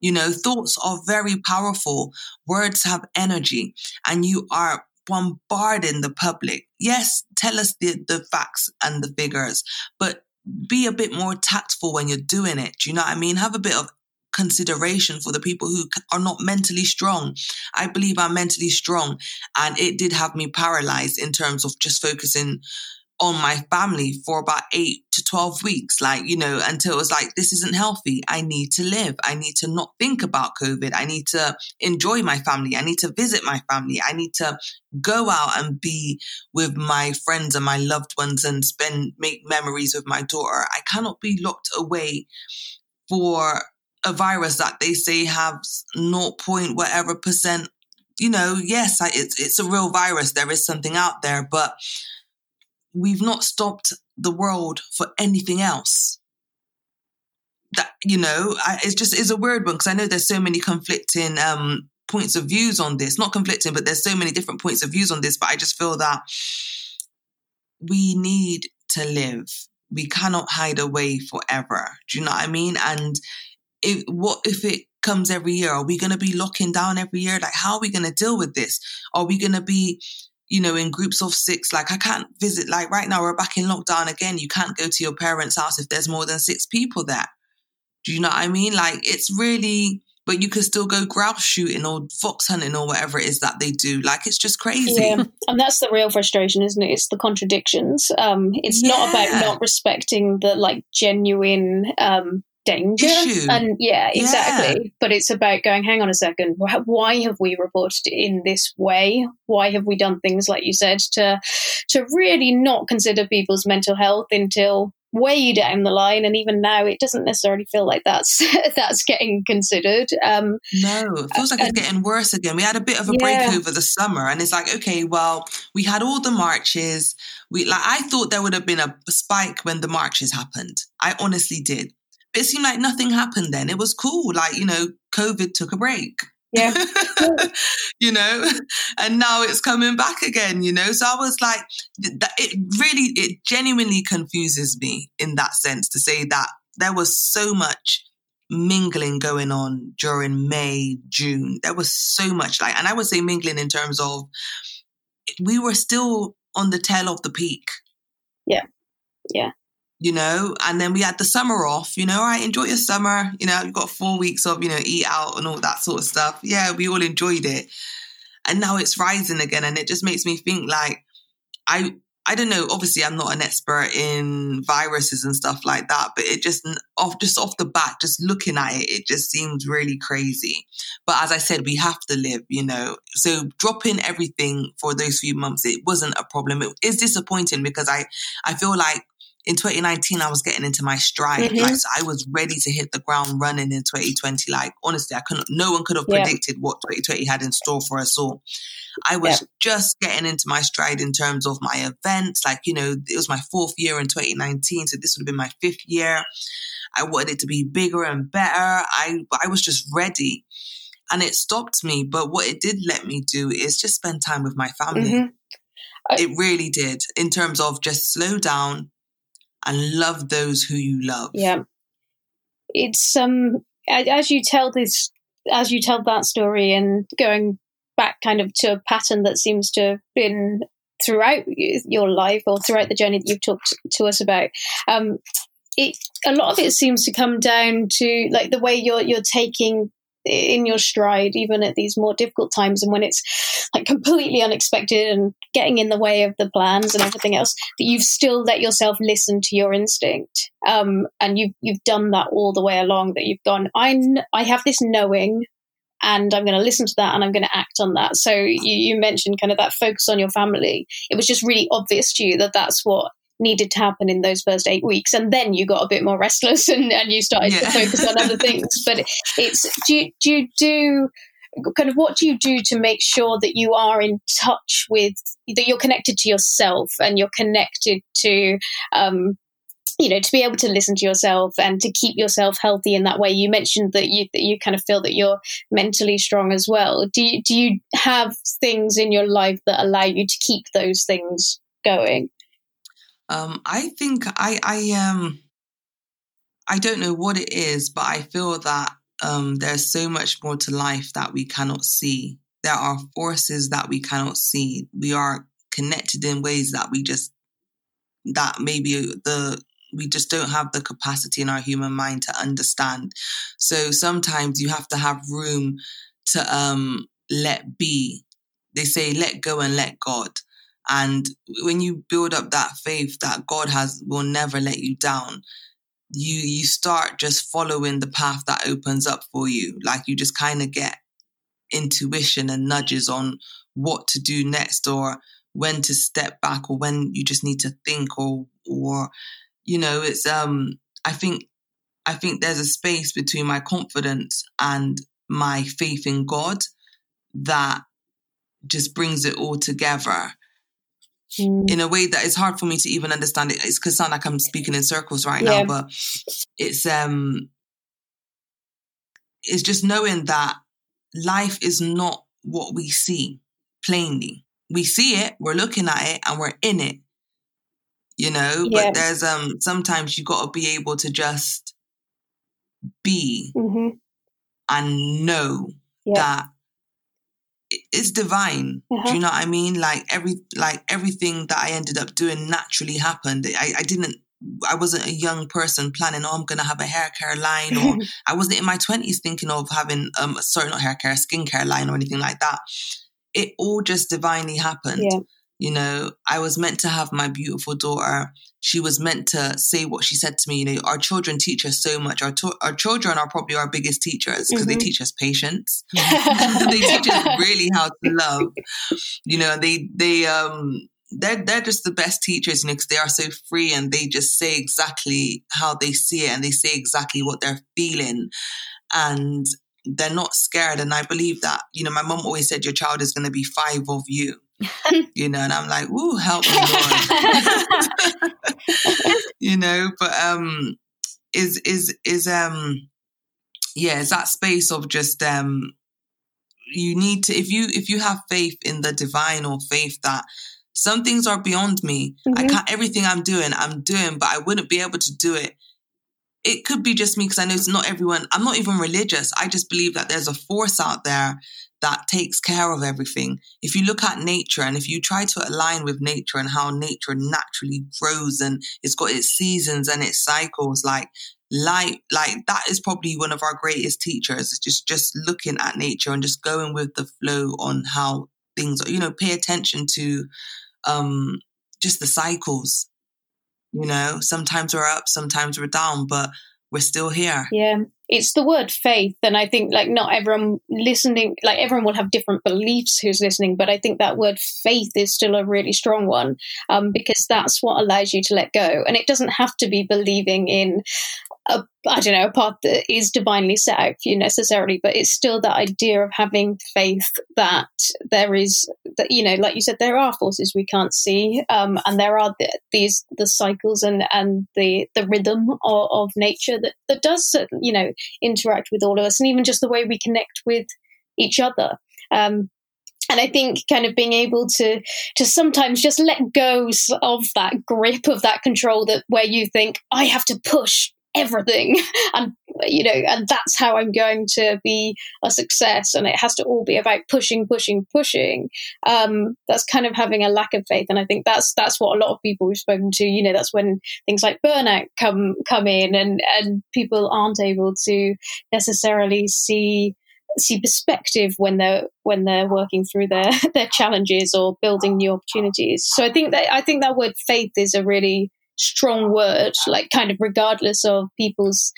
You know thoughts are very powerful. Words have energy and you are bombarding the public. Yes tell us the, the facts and the figures but be a bit more tactful when you're doing it. Do you know what i mean? Have a bit of consideration for the people who are not mentally strong. I believe I'm mentally strong and it did have me paralyzed in terms of just focusing on my family for about eight to 12 weeks. Like, you know, until it was like, this isn't healthy. I need to live. I need to not think about COVID. I need to enjoy my family. I need to visit my family. I need to go out and be with my friends and my loved ones and spend, make memories with my daughter. I cannot be locked away for a virus that they say has 0. Point whatever percent, you know, yes, it's it's a real virus. There is something out there, but we've not stopped the world for anything else. That you know, I, it's just is a weird one because I know there's so many conflicting um, points of views on this. Not conflicting, but there's so many different points of views on this. But I just feel that we need to live. We cannot hide away forever. Do you know what I mean? And if, what if it comes every year? Are we going to be locking down every year? Like, how are we going to deal with this? Are we going to be, you know, in groups of six? Like, I can't visit, like, right now we're back in lockdown again. You can't go to your parents' house if there's more than six people there. Do you know what I mean? Like, it's really, but you can still go grouse shooting or fox hunting or whatever it is that they do. Like, it's just crazy. Yeah. And that's the real frustration, isn't it? It's the contradictions. Um, it's yeah. not about not respecting the, like, genuine, um, danger Issue. and yeah exactly. Yeah. but it's about going hang on a second why have we reported in this way? Why have we done things like you said to to really not consider people's mental health until way down the line? And even now it doesn't necessarily feel like that's that's getting considered um no it feels like it's getting worse again. We had a bit of a yeah. break over the summer and it's like okay well we had all the marches. We like i thought there would have been a spike when the marches happened. I honestly did it seemed like nothing happened then. It was cool. Like, you know, COVID took a break. Yeah. you know, and now it's coming back again, you know. So I was like, it really, it genuinely confuses me in that sense to say that there was so much mingling going on during May, June. There was so much like, and I would say mingling in terms of we were still on the tail of the peak. Yeah. Yeah you know, and then we had the summer off, you know, all right, enjoy your summer, you know, you've got four weeks of, you know, eat out and all that sort of stuff. Yeah, we all enjoyed it. And now it's rising again. And it just makes me think like, I, I don't know. Obviously, I'm not an expert in viruses and stuff like that, but it just off just off the bat, just looking at it, it just seems really crazy. But as I said, we have to live, you know. So dropping everything for those few months, it wasn't a problem. It is disappointing because I I feel like in 2019, I was getting into my stride. Mm-hmm. Like, so I was ready to hit the ground running in 2020. Like, honestly, I couldn't, no one could have yeah. predicted what 2020 had in store for us all. I was yeah. just getting into my stride in terms of my events. Like, you know, it was my fourth year in 2019. So this would have been my fifth year. I wanted it to be bigger and better. I, I was just ready and it stopped me. But what it did let me do is just spend time with my family. Mm-hmm. I- it really did in terms of just slow down, and love those who you love. Yeah. It's um as you tell this as you tell that story and going back kind of to a pattern that seems to have been throughout your life or throughout the journey that you've talked to us about. Um, it, a lot of it seems to come down to like the way you're you're taking in your stride, even at these more difficult times, and when it's like completely unexpected and getting in the way of the plans and everything else, that you've still let yourself listen to your instinct, um, and you've you've done that all the way along. That you've gone, I I have this knowing and I'm going to listen to that and I'm going to act on that. So you, you, mentioned kind of that focus on your family. It was just really obvious to you that that's what needed to happen in those first eight weeks, and then you got a bit more restless and, and you started yeah. to focus on other things. But it's do you, do you do kind of what do you do to make sure that you are in touch with that you're connected to yourself and you're connected to um, you know to be able to listen to yourself and to keep yourself healthy in that way you mentioned that you that you kind of feel that you're mentally strong as well do you do you have things in your life that allow you to keep those things going um i think i i um i don't know what it is but i feel that um there's so much more to life that we cannot see there are forces that we cannot see we are connected in ways that we just that maybe the we just don't have the capacity in our human mind to understand. So sometimes you have to have room to um, let be. They say, let go and let God. And when you build up that faith that God has will never let you down, you you start just following the path that opens up for you. Like you just kind of get intuition and nudges on what to do next or when to step back or when you just need to think or or you know, it's um I think I think there's a space between my confidence and my faith in God that just brings it all together mm. in a way that it's hard for me to even understand it. It's cause sound like I'm speaking in circles right yeah. now, but it's um it's just knowing that life is not what we see plainly. We see it, we're looking at it, and we're in it you know yeah. but there's um sometimes you got to be able to just be mm-hmm. and know yeah. that it's divine uh-huh. do you know what i mean like every like everything that i ended up doing naturally happened i, I didn't I wasn't a young person planning, oh, I'm going to have a hair care line, or I wasn't in my 20s thinking of having, um, sorry, not hair care, skincare line or anything like that. It all just divinely happened. Yeah. You know, I was meant to have my beautiful daughter. She was meant to say what she said to me. You know, our children teach us so much. Our, to- our children are probably our biggest teachers because mm-hmm. they teach us patience. they teach us really how to love. You know, they they um they're they're just the best teachers, you know, because they are so free and they just say exactly how they see it and they say exactly what they're feeling. And they're not scared. And I believe that, you know, my mom always said your child is going to be five of you. you know, and I'm like, ooh, help me, Lord. you know, but um is is is um yeah, it's that space of just um you need to if you if you have faith in the divine or faith that some things are beyond me. Mm-hmm. I can't everything I'm doing, I'm doing, but I wouldn't be able to do it. It could be just me because I know it's not everyone. I'm not even religious. I just believe that there's a force out there that takes care of everything. If you look at nature and if you try to align with nature and how nature naturally grows and it's got its seasons and its cycles, like like like that is probably one of our greatest teachers. It's just just looking at nature and just going with the flow on how things are. You know, pay attention to um just the cycles. You know, sometimes we're up, sometimes we're down, but we're still here. Yeah it's the word faith and i think like not everyone listening like everyone will have different beliefs who's listening but i think that word faith is still a really strong one um, because that's what allows you to let go and it doesn't have to be believing in a I don't know a path that is divinely set out for you necessarily, but it's still that idea of having faith that there is that you know, like you said, there are forces we can't see, um, and there are the, these the cycles and and the the rhythm of, of nature that that does you know interact with all of us, and even just the way we connect with each other. Um, and I think kind of being able to to sometimes just let go of that grip of that control that where you think I have to push everything and you know, and that's how I'm going to be a success. And it has to all be about pushing, pushing, pushing. Um, that's kind of having a lack of faith. And I think that's that's what a lot of people we've spoken to, you know, that's when things like burnout come come in, and and people aren't able to necessarily see see perspective when they're when they're working through their their challenges or building new opportunities. So I think that I think that word faith is a really strong word, like kind of regardless of people's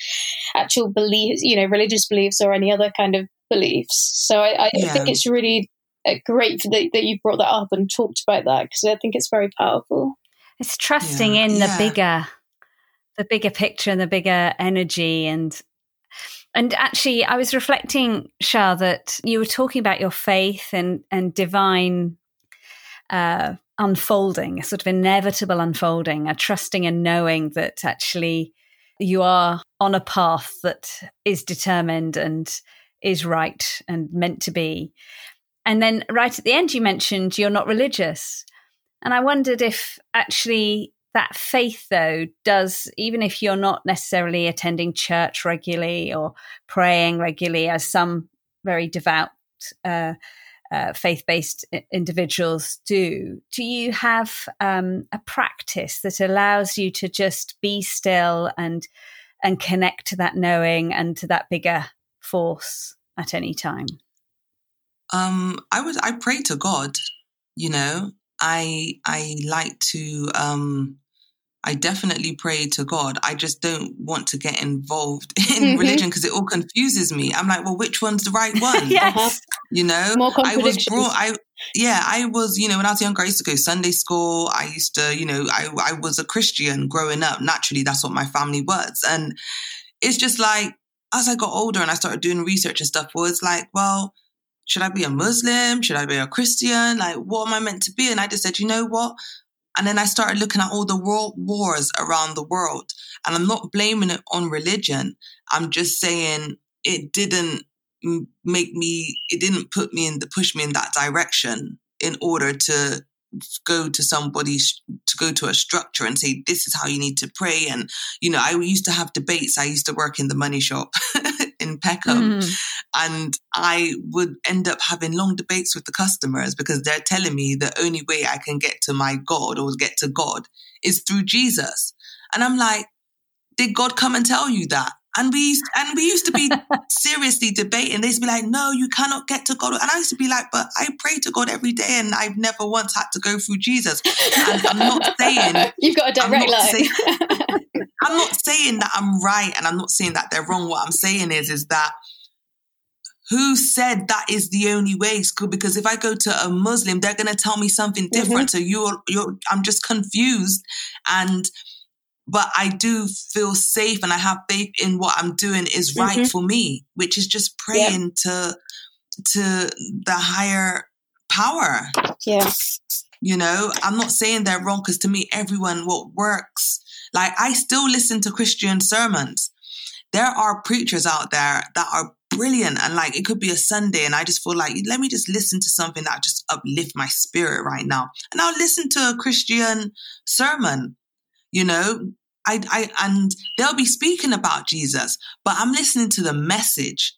actual beliefs, you know, religious beliefs or any other kind of beliefs. So I, I yeah. think it's really uh, great that, that you brought that up and talked about that because I think it's very powerful. It's trusting yeah. in the yeah. bigger, the bigger picture and the bigger energy and and actually, I was reflecting, Char, that you were talking about your faith and and divine uh, unfolding, a sort of inevitable unfolding, a trusting and knowing that actually you are on a path that is determined and is right and meant to be. And then right at the end, you mentioned you're not religious. And I wondered if actually that faith, though, does, even if you're not necessarily attending church regularly or praying regularly, as some very devout uh, uh, faith based individuals do, do you have um, a practice that allows you to just be still and and connect to that knowing and to that bigger force at any time? Um, I would I pray to God, you know. I I like to um I definitely pray to God. I just don't want to get involved in mm-hmm. religion because it all confuses me. I'm like, well, which one's the right one? yes. Uh-huh. You know, More I was brought, I, yeah, I was, you know, when I was younger, I used to go Sunday school. I used to, you know, I, I was a Christian growing up. Naturally, that's what my family was. And it's just like, as I got older and I started doing research and stuff, well, it's like, well, should I be a Muslim? Should I be a Christian? Like, what am I meant to be? And I just said, you know what? And then I started looking at all the world wars around the world. And I'm not blaming it on religion. I'm just saying it didn't make me, it didn't put me in the, push me in that direction in order to go to somebody to go to a structure and say this is how you need to pray and you know i used to have debates i used to work in the money shop in peckham mm. and i would end up having long debates with the customers because they're telling me the only way i can get to my god or get to god is through jesus and i'm like did god come and tell you that and we used, and we used to be seriously debating. They'd be like, "No, you cannot get to God." And I used to be like, "But I pray to God every day, and I've never once had to go through Jesus." And I'm not saying you've got a direct line. Saying, I'm not saying that I'm right, and I'm not saying that they're wrong. What I'm saying is, is that who said that is the only way? Because if I go to a Muslim, they're going to tell me something different. Mm-hmm. So you're, you're, I'm just confused and but I do feel safe and I have faith in what I'm doing is right mm-hmm. for me, which is just praying to to the higher power. Yeah. You know, I'm not saying they're wrong because to me, everyone what works. Like I still listen to Christian sermons. There are preachers out there that are brilliant and like it could be a Sunday and I just feel like let me just listen to something that just uplift my spirit right now. And I'll listen to a Christian sermon you know, I, I, and they'll be speaking about Jesus, but I'm listening to the message.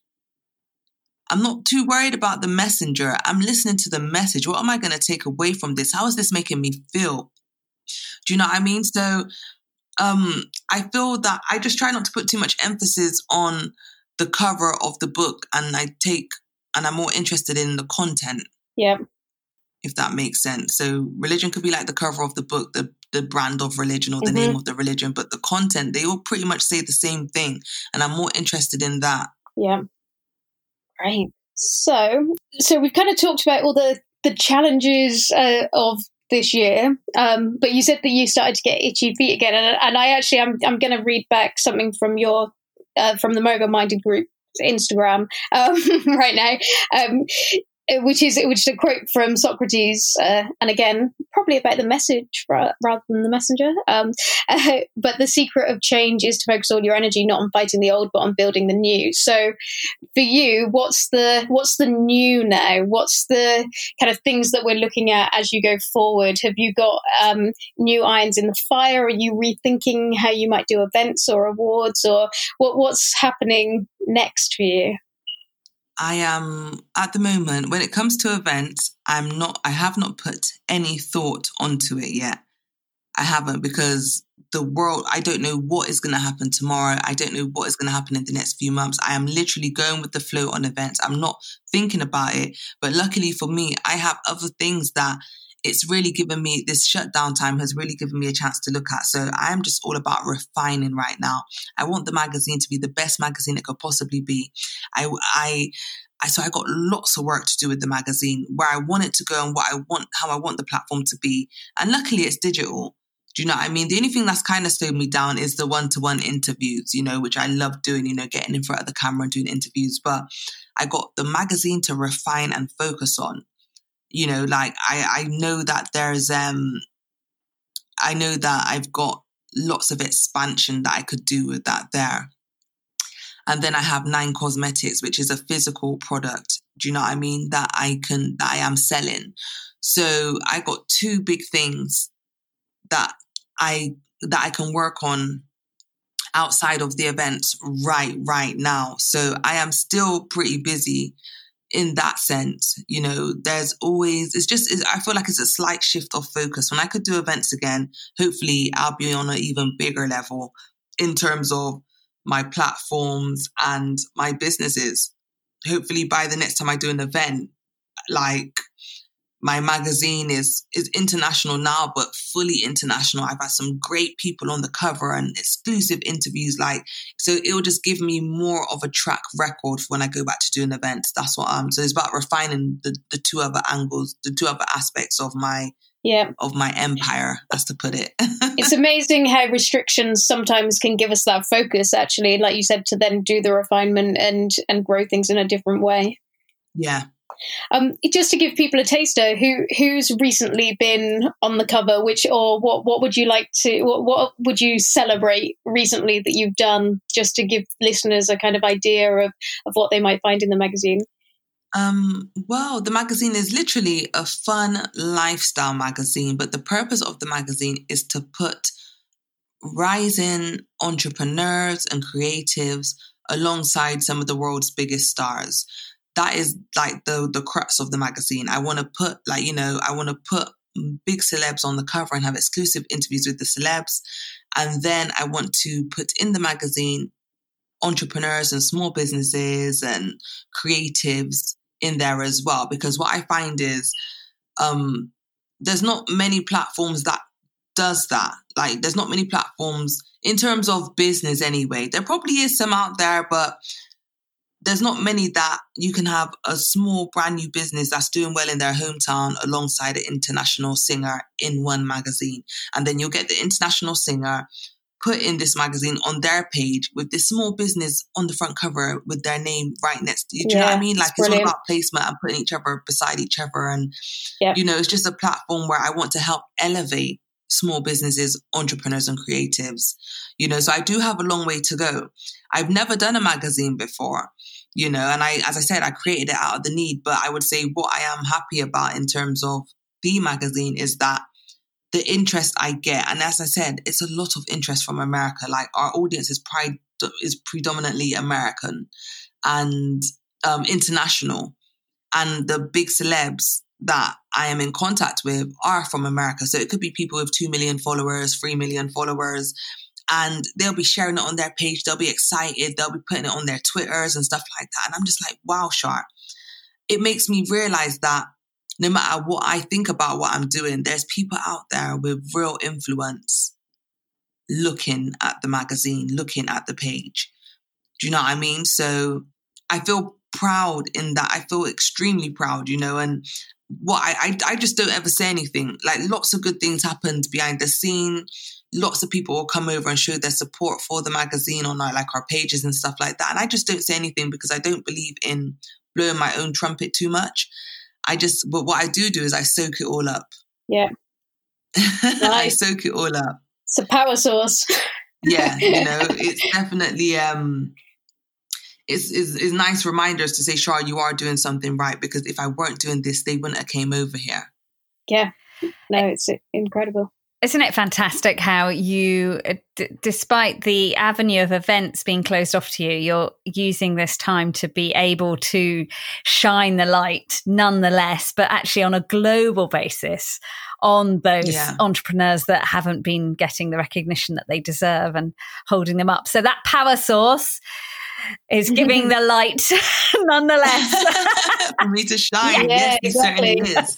I'm not too worried about the messenger. I'm listening to the message. What am I going to take away from this? How is this making me feel? Do you know what I mean? So, um, I feel that I just try not to put too much emphasis on the cover of the book and I take, and I'm more interested in the content. Yeah if that makes sense. So religion could be like the cover of the book, the the brand of religion or the mm-hmm. name of the religion, but the content, they all pretty much say the same thing. And I'm more interested in that. Yeah. Right. So so we've kind of talked about all the the challenges uh, of this year. Um, but you said that you started to get itchy feet again, and, and I actually I'm I'm going to read back something from your uh, from the Mogul Minded group Instagram um, right now. Um, which is which is a quote from Socrates, uh, and again, probably about the message rather than the messenger. Um, uh, but the secret of change is to focus all your energy not on fighting the old, but on building the new. So, for you, what's the what's the new now? What's the kind of things that we're looking at as you go forward? Have you got um, new irons in the fire? Are you rethinking how you might do events or awards, or what, what's happening next for you? I am at the moment when it comes to events, I'm not I have not put any thought onto it yet. I haven't because the world I don't know what is going to happen tomorrow. I don't know what is going to happen in the next few months. I am literally going with the flow on events. I'm not thinking about it, but luckily for me, I have other things that it's really given me this shutdown time has really given me a chance to look at. So I am just all about refining right now. I want the magazine to be the best magazine it could possibly be. I, I, I, so I got lots of work to do with the magazine, where I want it to go and what I want, how I want the platform to be. And luckily, it's digital. Do you know what I mean? The only thing that's kind of slowed me down is the one-to-one interviews, you know, which I love doing. You know, getting in front of the camera and doing interviews. But I got the magazine to refine and focus on you know like i i know that there's um i know that i've got lots of expansion that i could do with that there. And then i have nine cosmetics which is a physical product. Do you know what i mean? That i can that i am selling. So i got two big things that i that i can work on outside of the events right right now. So i am still pretty busy in that sense, you know, there's always, it's just, it's, I feel like it's a slight shift of focus. When I could do events again, hopefully I'll be on an even bigger level in terms of my platforms and my businesses. Hopefully by the next time I do an event, like my magazine is is international now, but fully international. I've had some great people on the cover and exclusive interviews. Like, so it will just give me more of a track record for when I go back to doing events. That's what I'm. So it's about refining the the two other angles, the two other aspects of my yeah of my empire as to put it it's amazing how restrictions sometimes can give us that focus actually like you said to then do the refinement and and grow things in a different way yeah um, just to give people a taster, who who's recently been on the cover, which or what what would you like to what, what would you celebrate recently that you've done, just to give listeners a kind of idea of of what they might find in the magazine. Um, well, the magazine is literally a fun lifestyle magazine, but the purpose of the magazine is to put rising entrepreneurs and creatives alongside some of the world's biggest stars that is like the the crux of the magazine. I want to put like you know I want to put big celebs on the cover and have exclusive interviews with the celebs, and then I want to put in the magazine entrepreneurs and small businesses and creatives in there as well because what I find is um, there's not many platforms that does that. Like there's not many platforms in terms of business anyway. There probably is some out there, but there's not many that you can have a small brand new business that's doing well in their hometown alongside an international singer in one magazine. And then you'll get the international singer put in this magazine on their page with this small business on the front cover with their name right next to you. Do you yeah, know what I mean? Like it's, it's all about placement and putting each other beside each other. And, you know, it's just a platform where I want to help elevate small businesses, entrepreneurs, and creatives. You know, so I do have a long way to go. I've never done a magazine before you know, and I, as I said, I created it out of the need. But I would say what I am happy about in terms of the magazine is that the interest I get, and as I said, it's a lot of interest from America. Like our audience is pride is predominantly American and um, international, and the big celebs that I am in contact with are from America. So it could be people with two million followers, three million followers, and they'll be sharing it on their page. They'll be excited. They'll be putting it on their Twitters and stuff like that. And I'm just like, wow, Char. It makes me realize that no matter what I think about what I'm doing, there's people out there with real influence looking at the magazine, looking at the page. Do you know what I mean? So I feel proud in that. I feel extremely proud, you know, and what I, I, I just don't ever say anything. Like lots of good things happened behind the scene lots of people will come over and show their support for the magazine on our, like our pages and stuff like that. And I just don't say anything because I don't believe in blowing my own trumpet too much. I just, but what I do do is I soak it all up. Yeah. Nice. I soak it all up. It's a power source. yeah, you know, it's definitely um it's, it's, it's nice reminders to say, Char, you are doing something right because if I weren't doing this, they wouldn't have came over here. Yeah. No, it's incredible. Isn't it fantastic how you, uh, d- despite the avenue of events being closed off to you, you're using this time to be able to shine the light nonetheless, but actually on a global basis on those yeah. entrepreneurs that haven't been getting the recognition that they deserve and holding them up. So that power source is giving the light nonetheless. For me to shine. Yeah, yes, exactly. it certainly is.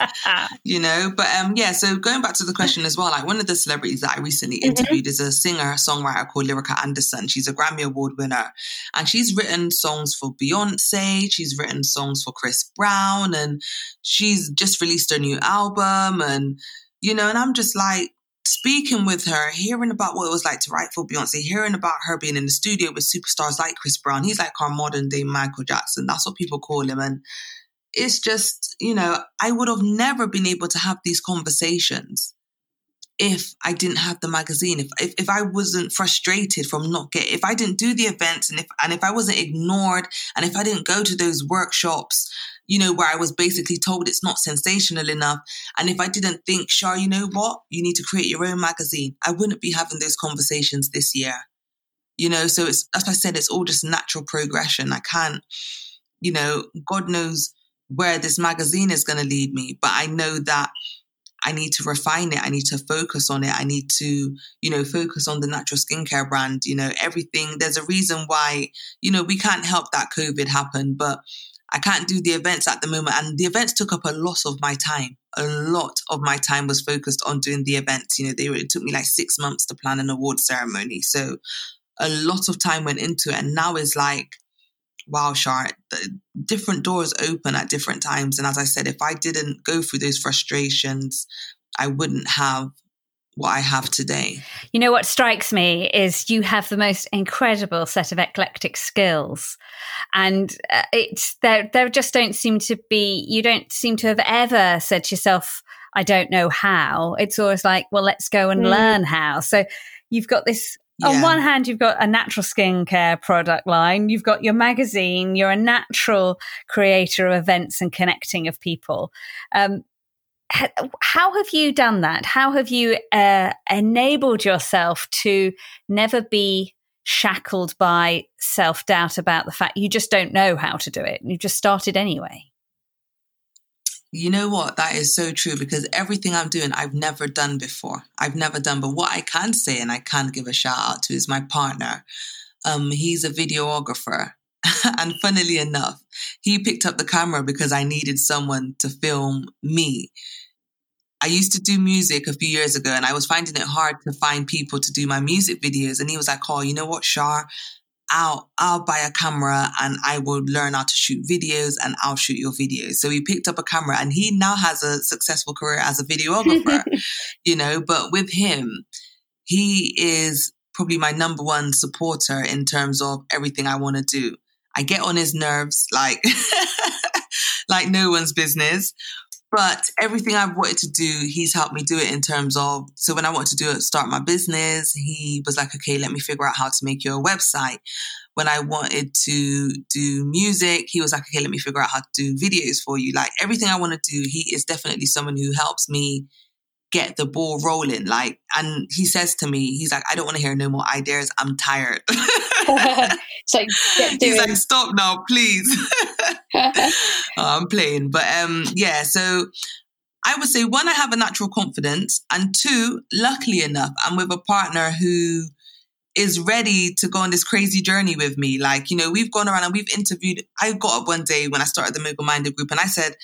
You know, but um yeah, so going back to the question as well, like one of the celebrities that I recently mm-hmm. interviewed mm-hmm. is a singer, songwriter called Lyrica Anderson. She's a Grammy Award winner. And she's written songs for Beyonce, she's written songs for Chris Brown, and she's just released her new album and you know, and I'm just like, speaking with her, hearing about what it was like to write for Beyonce, hearing about her being in the studio with superstars like Chris Brown. He's like our modern day Michael Jackson. That's what people call him. And it's just, you know, I would have never been able to have these conversations if I didn't have the magazine, if, if, if I wasn't frustrated from not getting, if I didn't do the events and if, and if I wasn't ignored and if I didn't go to those workshops you know, where I was basically told it's not sensational enough. And if I didn't think, Char, you know what? You need to create your own magazine. I wouldn't be having those conversations this year. You know, so it's, as I said, it's all just natural progression. I can't, you know, God knows where this magazine is going to lead me, but I know that I need to refine it. I need to focus on it. I need to, you know, focus on the natural skincare brand, you know, everything. There's a reason why, you know, we can't help that COVID happened, but I can't do the events at the moment. And the events took up a lot of my time. A lot of my time was focused on doing the events. You know, they were, it took me like six months to plan an award ceremony. So a lot of time went into it. And now it's like, wow, Char, different doors open at different times. And as I said, if I didn't go through those frustrations, I wouldn't have what I have today. You know what strikes me is you have the most incredible set of eclectic skills, and uh, it's there. There just don't seem to be. You don't seem to have ever said to yourself, "I don't know how." It's always like, "Well, let's go and mm. learn how." So you've got this yeah. on one hand, you've got a natural skincare product line, you've got your magazine, you're a natural creator of events and connecting of people. Um, how have you done that? How have you uh, enabled yourself to never be shackled by self doubt about the fact you just don't know how to do it? You just started anyway. You know what? That is so true because everything I'm doing, I've never done before. I've never done. But what I can say and I can give a shout out to is my partner. Um, he's a videographer. and funnily enough, he picked up the camera because I needed someone to film me. I used to do music a few years ago and I was finding it hard to find people to do my music videos. And he was like, Oh, you know what, Char? I'll, I'll buy a camera and I will learn how to shoot videos and I'll shoot your videos. So he picked up a camera and he now has a successful career as a videographer, you know, but with him, he is probably my number one supporter in terms of everything I want to do. I get on his nerves like, like no one's business. But everything I've wanted to do, he's helped me do it in terms of. So when I wanted to do it, start my business, he was like, okay, let me figure out how to make your website. When I wanted to do music, he was like, okay, let me figure out how to do videos for you. Like everything I want to do, he is definitely someone who helps me get the ball rolling. Like, and he says to me, he's like, I don't want to hear no more ideas. I'm tired. it's like, he's like, stop now, please. oh, I'm playing, but um, yeah. So I would say one, I have a natural confidence, and two, luckily enough, I'm with a partner who is ready to go on this crazy journey with me. Like, you know, we've gone around and we've interviewed. I got up one day when I started the Mogul Minded group and I said,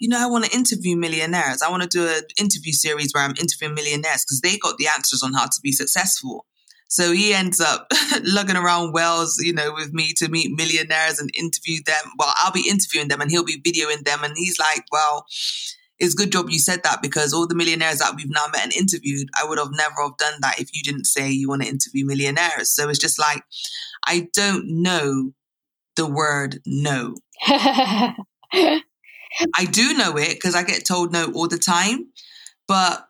you know, I want to interview millionaires. I want to do an interview series where I'm interviewing millionaires because they got the answers on how to be successful. So he ends up lugging around Wales, you know, with me to meet millionaires and interview them. Well, I'll be interviewing them and he'll be videoing them. And he's like, well, it's good job you said that because all the millionaires that we've now met and interviewed, I would have never have done that if you didn't say you want to interview millionaires. So it's just like, I don't know the word no. I do know it because I get told no all the time. But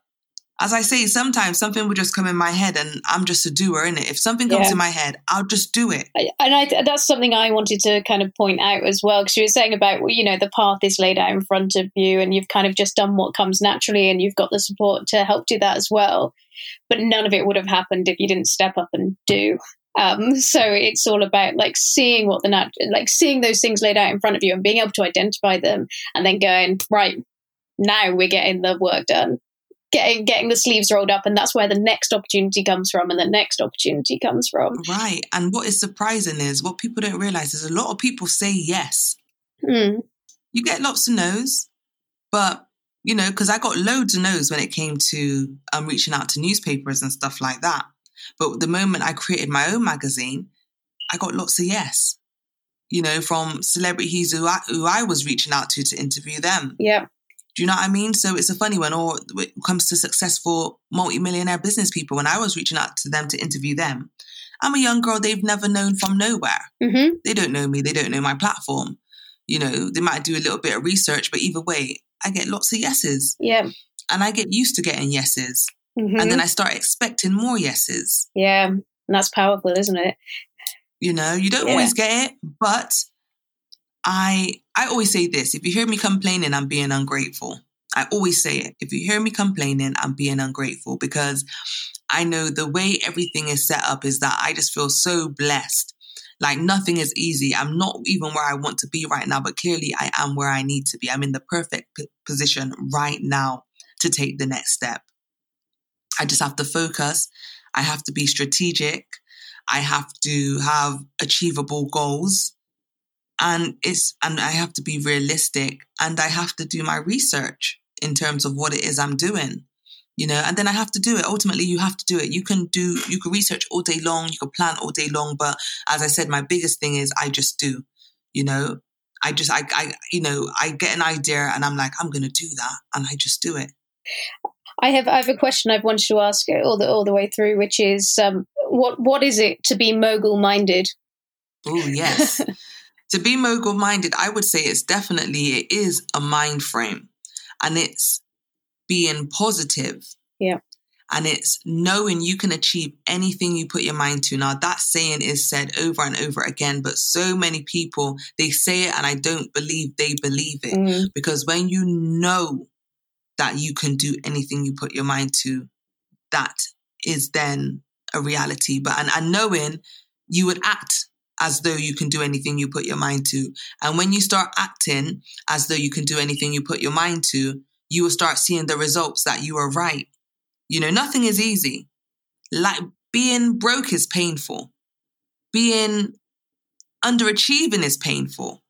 as I say, sometimes something will just come in my head and I'm just a doer in it. If something comes Yeah. in my head, I'll just do it. and I, that's something I wanted to kind of point out as well, because you were saying about, you know, the path is laid out in front of you and you've kind of just done what comes naturally and you've got the support to help do that as well. But none of it would have happened if you didn't step up and do. Um, so it's all about like seeing what the nat- like seeing those things laid out in front of you and being able to identify them and then going, right, now we're getting the work done. Getting getting the sleeves rolled up, and that's where the next opportunity comes from, and the next opportunity comes from. Right. And what is surprising is what people don't realize is a lot of people say yes. Mm. You get lots of no's, but you know, because I got loads of no's when it came to um, reaching out to newspapers and stuff like that. But the moment I created my own magazine, I got lots of yes. You know, from celebrities who I, who I was reaching out to to interview them. Yeah. Do you know what I mean? So it's a funny one. Or it comes to successful multimillionaire business people, when I was reaching out to them to interview them, I'm a young girl they've never known from nowhere. hmm They don't know me. They don't know my platform. You know, they might do a little bit of research, but either way, I get lots of yeses. Yeah. And I get used to getting yeses. Mhm. And then I start expecting more yeses. yeah. And that's powerful, isn't it? You know, you don't Yeah. always get it, but I I always say this. If you hear me complaining, I'm being ungrateful. I always say it. If you hear me complaining, I'm being ungrateful because I know the way everything is set up is that I just feel so blessed. Like nothing is easy. I'm not even where I want to be right now, but clearly I am where I need to be. I'm in the perfect p- position right now to take the next step. I just have to focus. I have to be strategic. I have to have achievable goals. And it's and I have to be realistic and I have to do my research in terms of what it is I'm doing. You know, and then I have to do it. Ultimately, you have to do it. You can do you can research all day long, you can plan all day long, but as I said, my biggest thing is I just do. You know, I just I, I you know, I get an idea and I'm like, I'm gonna do that and I just do it. I have I have a question I've wanted to ask all the all the way through, which is um, what what is it to be mogul minded? Oh yes. to be mogul minded, I would say it's definitely it is a mind frame. And it's being positive. Yeah. And it's knowing you can achieve anything you put your mind to. Now that saying is said over and over again, but so many people they say it and I don't believe they believe it. Mm, Because when you know that you can do anything you put your mind to, that is then a reality. But and, and knowing you would act as though you can do anything you put your mind to. And when you start acting as though you can do anything you put your mind to, you will start seeing the results that you are right. You know, nothing is easy. Like being broke is painful. Being underachieving is painful.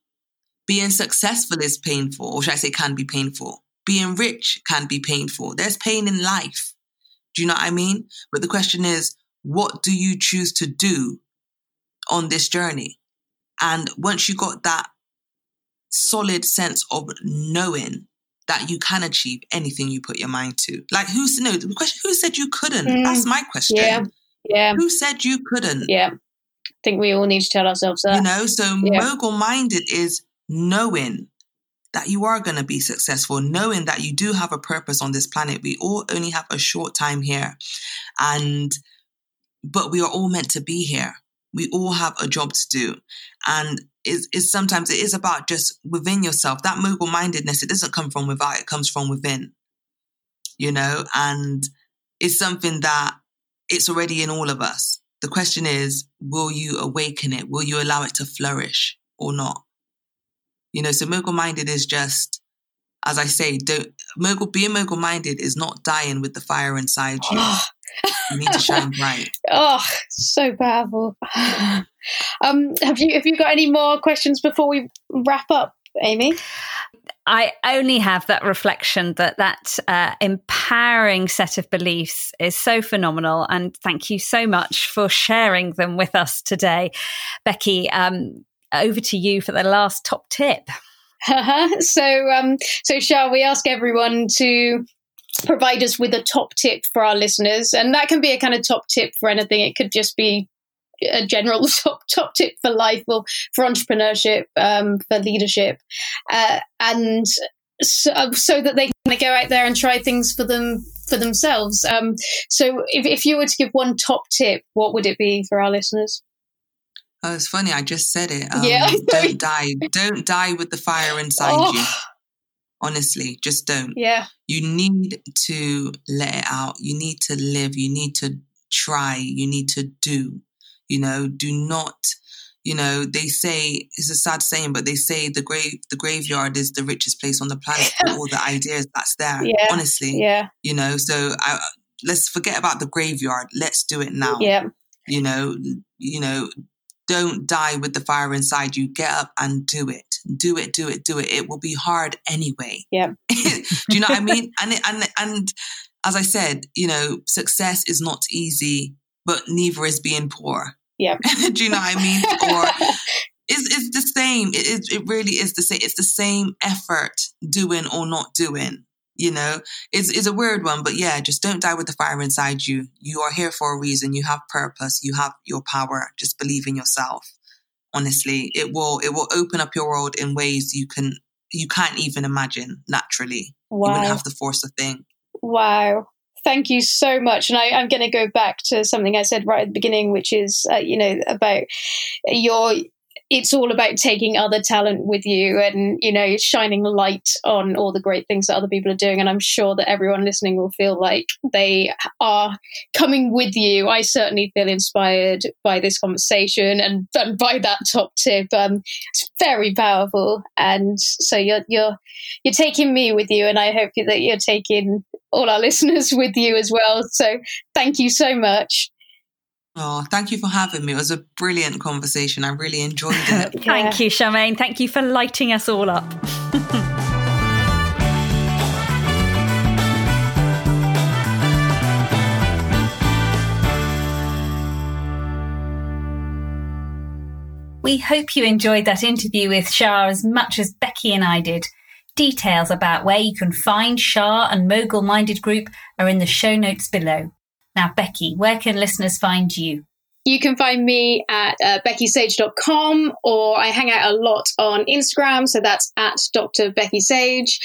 Being successful is painful, or should I say, can be painful. Being rich can be painful. There's pain in life. Do you know what I mean? But the question is, what do you choose to do on this journey? And once you got that solid sense of knowing that you can achieve anything you put your mind to, like who's no the question? Who said you couldn't? Mm, That's my question. yeah, yeah, Who said you couldn't? yeah. I think we all need to tell ourselves that. You know, so Yeah. mogul minded is knowing that you are going to be successful, knowing that you do have a purpose on this planet. We all only have a short time here. And, but we are all meant to be here. We all have a job to do. And it's, it's sometimes it is about just within yourself. That mogul mindedness, it doesn't come from without, it comes from within, you know, and it's something that it's already in all of us. The question is, will you awaken it? Will you allow it to flourish or not? You know, so mogul minded is just, as I say, don't mogul being mogul minded is not dying with the fire inside you. You need to shine bright. Oh, so powerful. Um, have you have you got any more questions before we wrap up, Amy? I only have that reflection that that uh, empowering set of beliefs is so phenomenal, and thank you so much for sharing them with us today, Becky. Um, over to you for the last top tip. So, um, so shall we ask everyone to provide us with a top tip for our listeners, and that can be a kind of top tip for anything. It could just be a general top top tip for life or for entrepreneurship, um, for leadership, uh, and so, so, that they can go out there and try things for them for themselves. Um, so, if, if you were to give one top tip, what would it be for our listeners? Oh, it's funny. I just said it. Um, yeah. don't die. Don't die with the fire inside oh. you. Honestly, just don't. Yeah. You need to let it out. You need to live. You need to try. You need to do. You know, do not you know they say it's a sad saying but they say the grave the graveyard is the richest place on the planet for all the ideas that's there yeah. honestly yeah you know so I, let's forget about the graveyard let's do it now yeah you know you know don't die with the fire inside you get up and do it do it do it do it it will be hard anyway yeah do you know what i mean and it, and and as i said you know success is not easy but neither is being poor yeah. Do you know what I mean? Or it's, it's the same. It, is, it really is the same. It's the same effort doing or not doing. You know, it's, it's a weird one, but yeah, just don't die with the fire inside you. You are here for a reason. You have purpose. You have your power. Just believe in yourself. Honestly, it will it will open up your world in ways you can you can't even imagine naturally. Wow. You wouldn't have to force a thing. Wow thank you so much. And I, am going to go back to something I said right at the beginning, which is, uh, you know, about your it's all about taking other talent with you and you know shining light on all the great things that other people are doing. And i'm sure that everyone listening will feel like they are coming with you. I certainly feel inspired by this conversation and, and by that top tip. Um, it's very powerful. And so you're you're you're taking me with you and i hope that you're taking all our listeners with you as well. So thank you so much Oh, thank you for having me. It was a brilliant conversation. I really enjoyed it. thank you, Charmaine. Thank you for lighting us all up. We hope you enjoyed that interview with Char as much as Becky and I did. Details about where you can find Char and Mogul Minded Group are in the show notes below. Now, Becky, where can listeners find you? You can find me at uh, beckysage.com or I hang out a lot on Instagram. So that's at Dr. Becky Sage.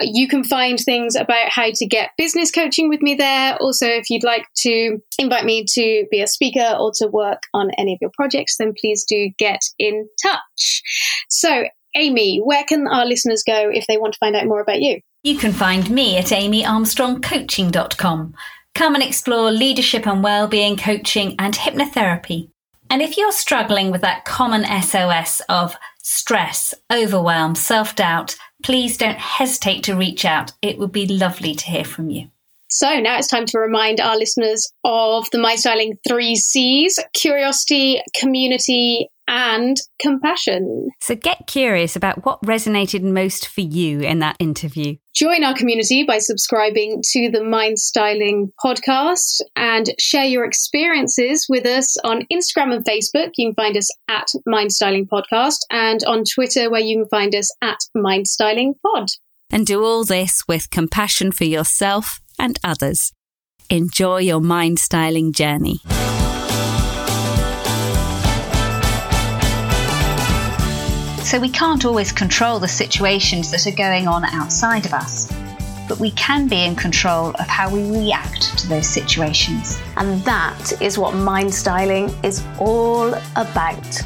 You can find things about how to get business coaching with me there. Also, if you'd like to invite me to be a speaker or to work on any of your projects, then please do get in touch. So, Amy, where can our listeners go if they want to find out more about you? You can find me at amyarmstrongcoaching.com. Come and explore leadership and well-being coaching and hypnotherapy. And if you're struggling with that common SOS of stress, overwhelm, self-doubt, please don't hesitate to reach out. It would be lovely to hear from you. So now it's time to remind our listeners of the Mind Styling three C's curiosity, community, and compassion. So get curious about what resonated most for you in that interview. Join our community by subscribing to the Mind Styling podcast and share your experiences with us on Instagram and Facebook. You can find us at Mind Styling Podcast and on Twitter, where you can find us at Mind Styling Pod. And do all this with compassion for yourself and others. Enjoy your mind styling journey. So we can't always control the situations that are going on outside of us, but we can be in control of how we react to those situations. And that is what mind styling is all about.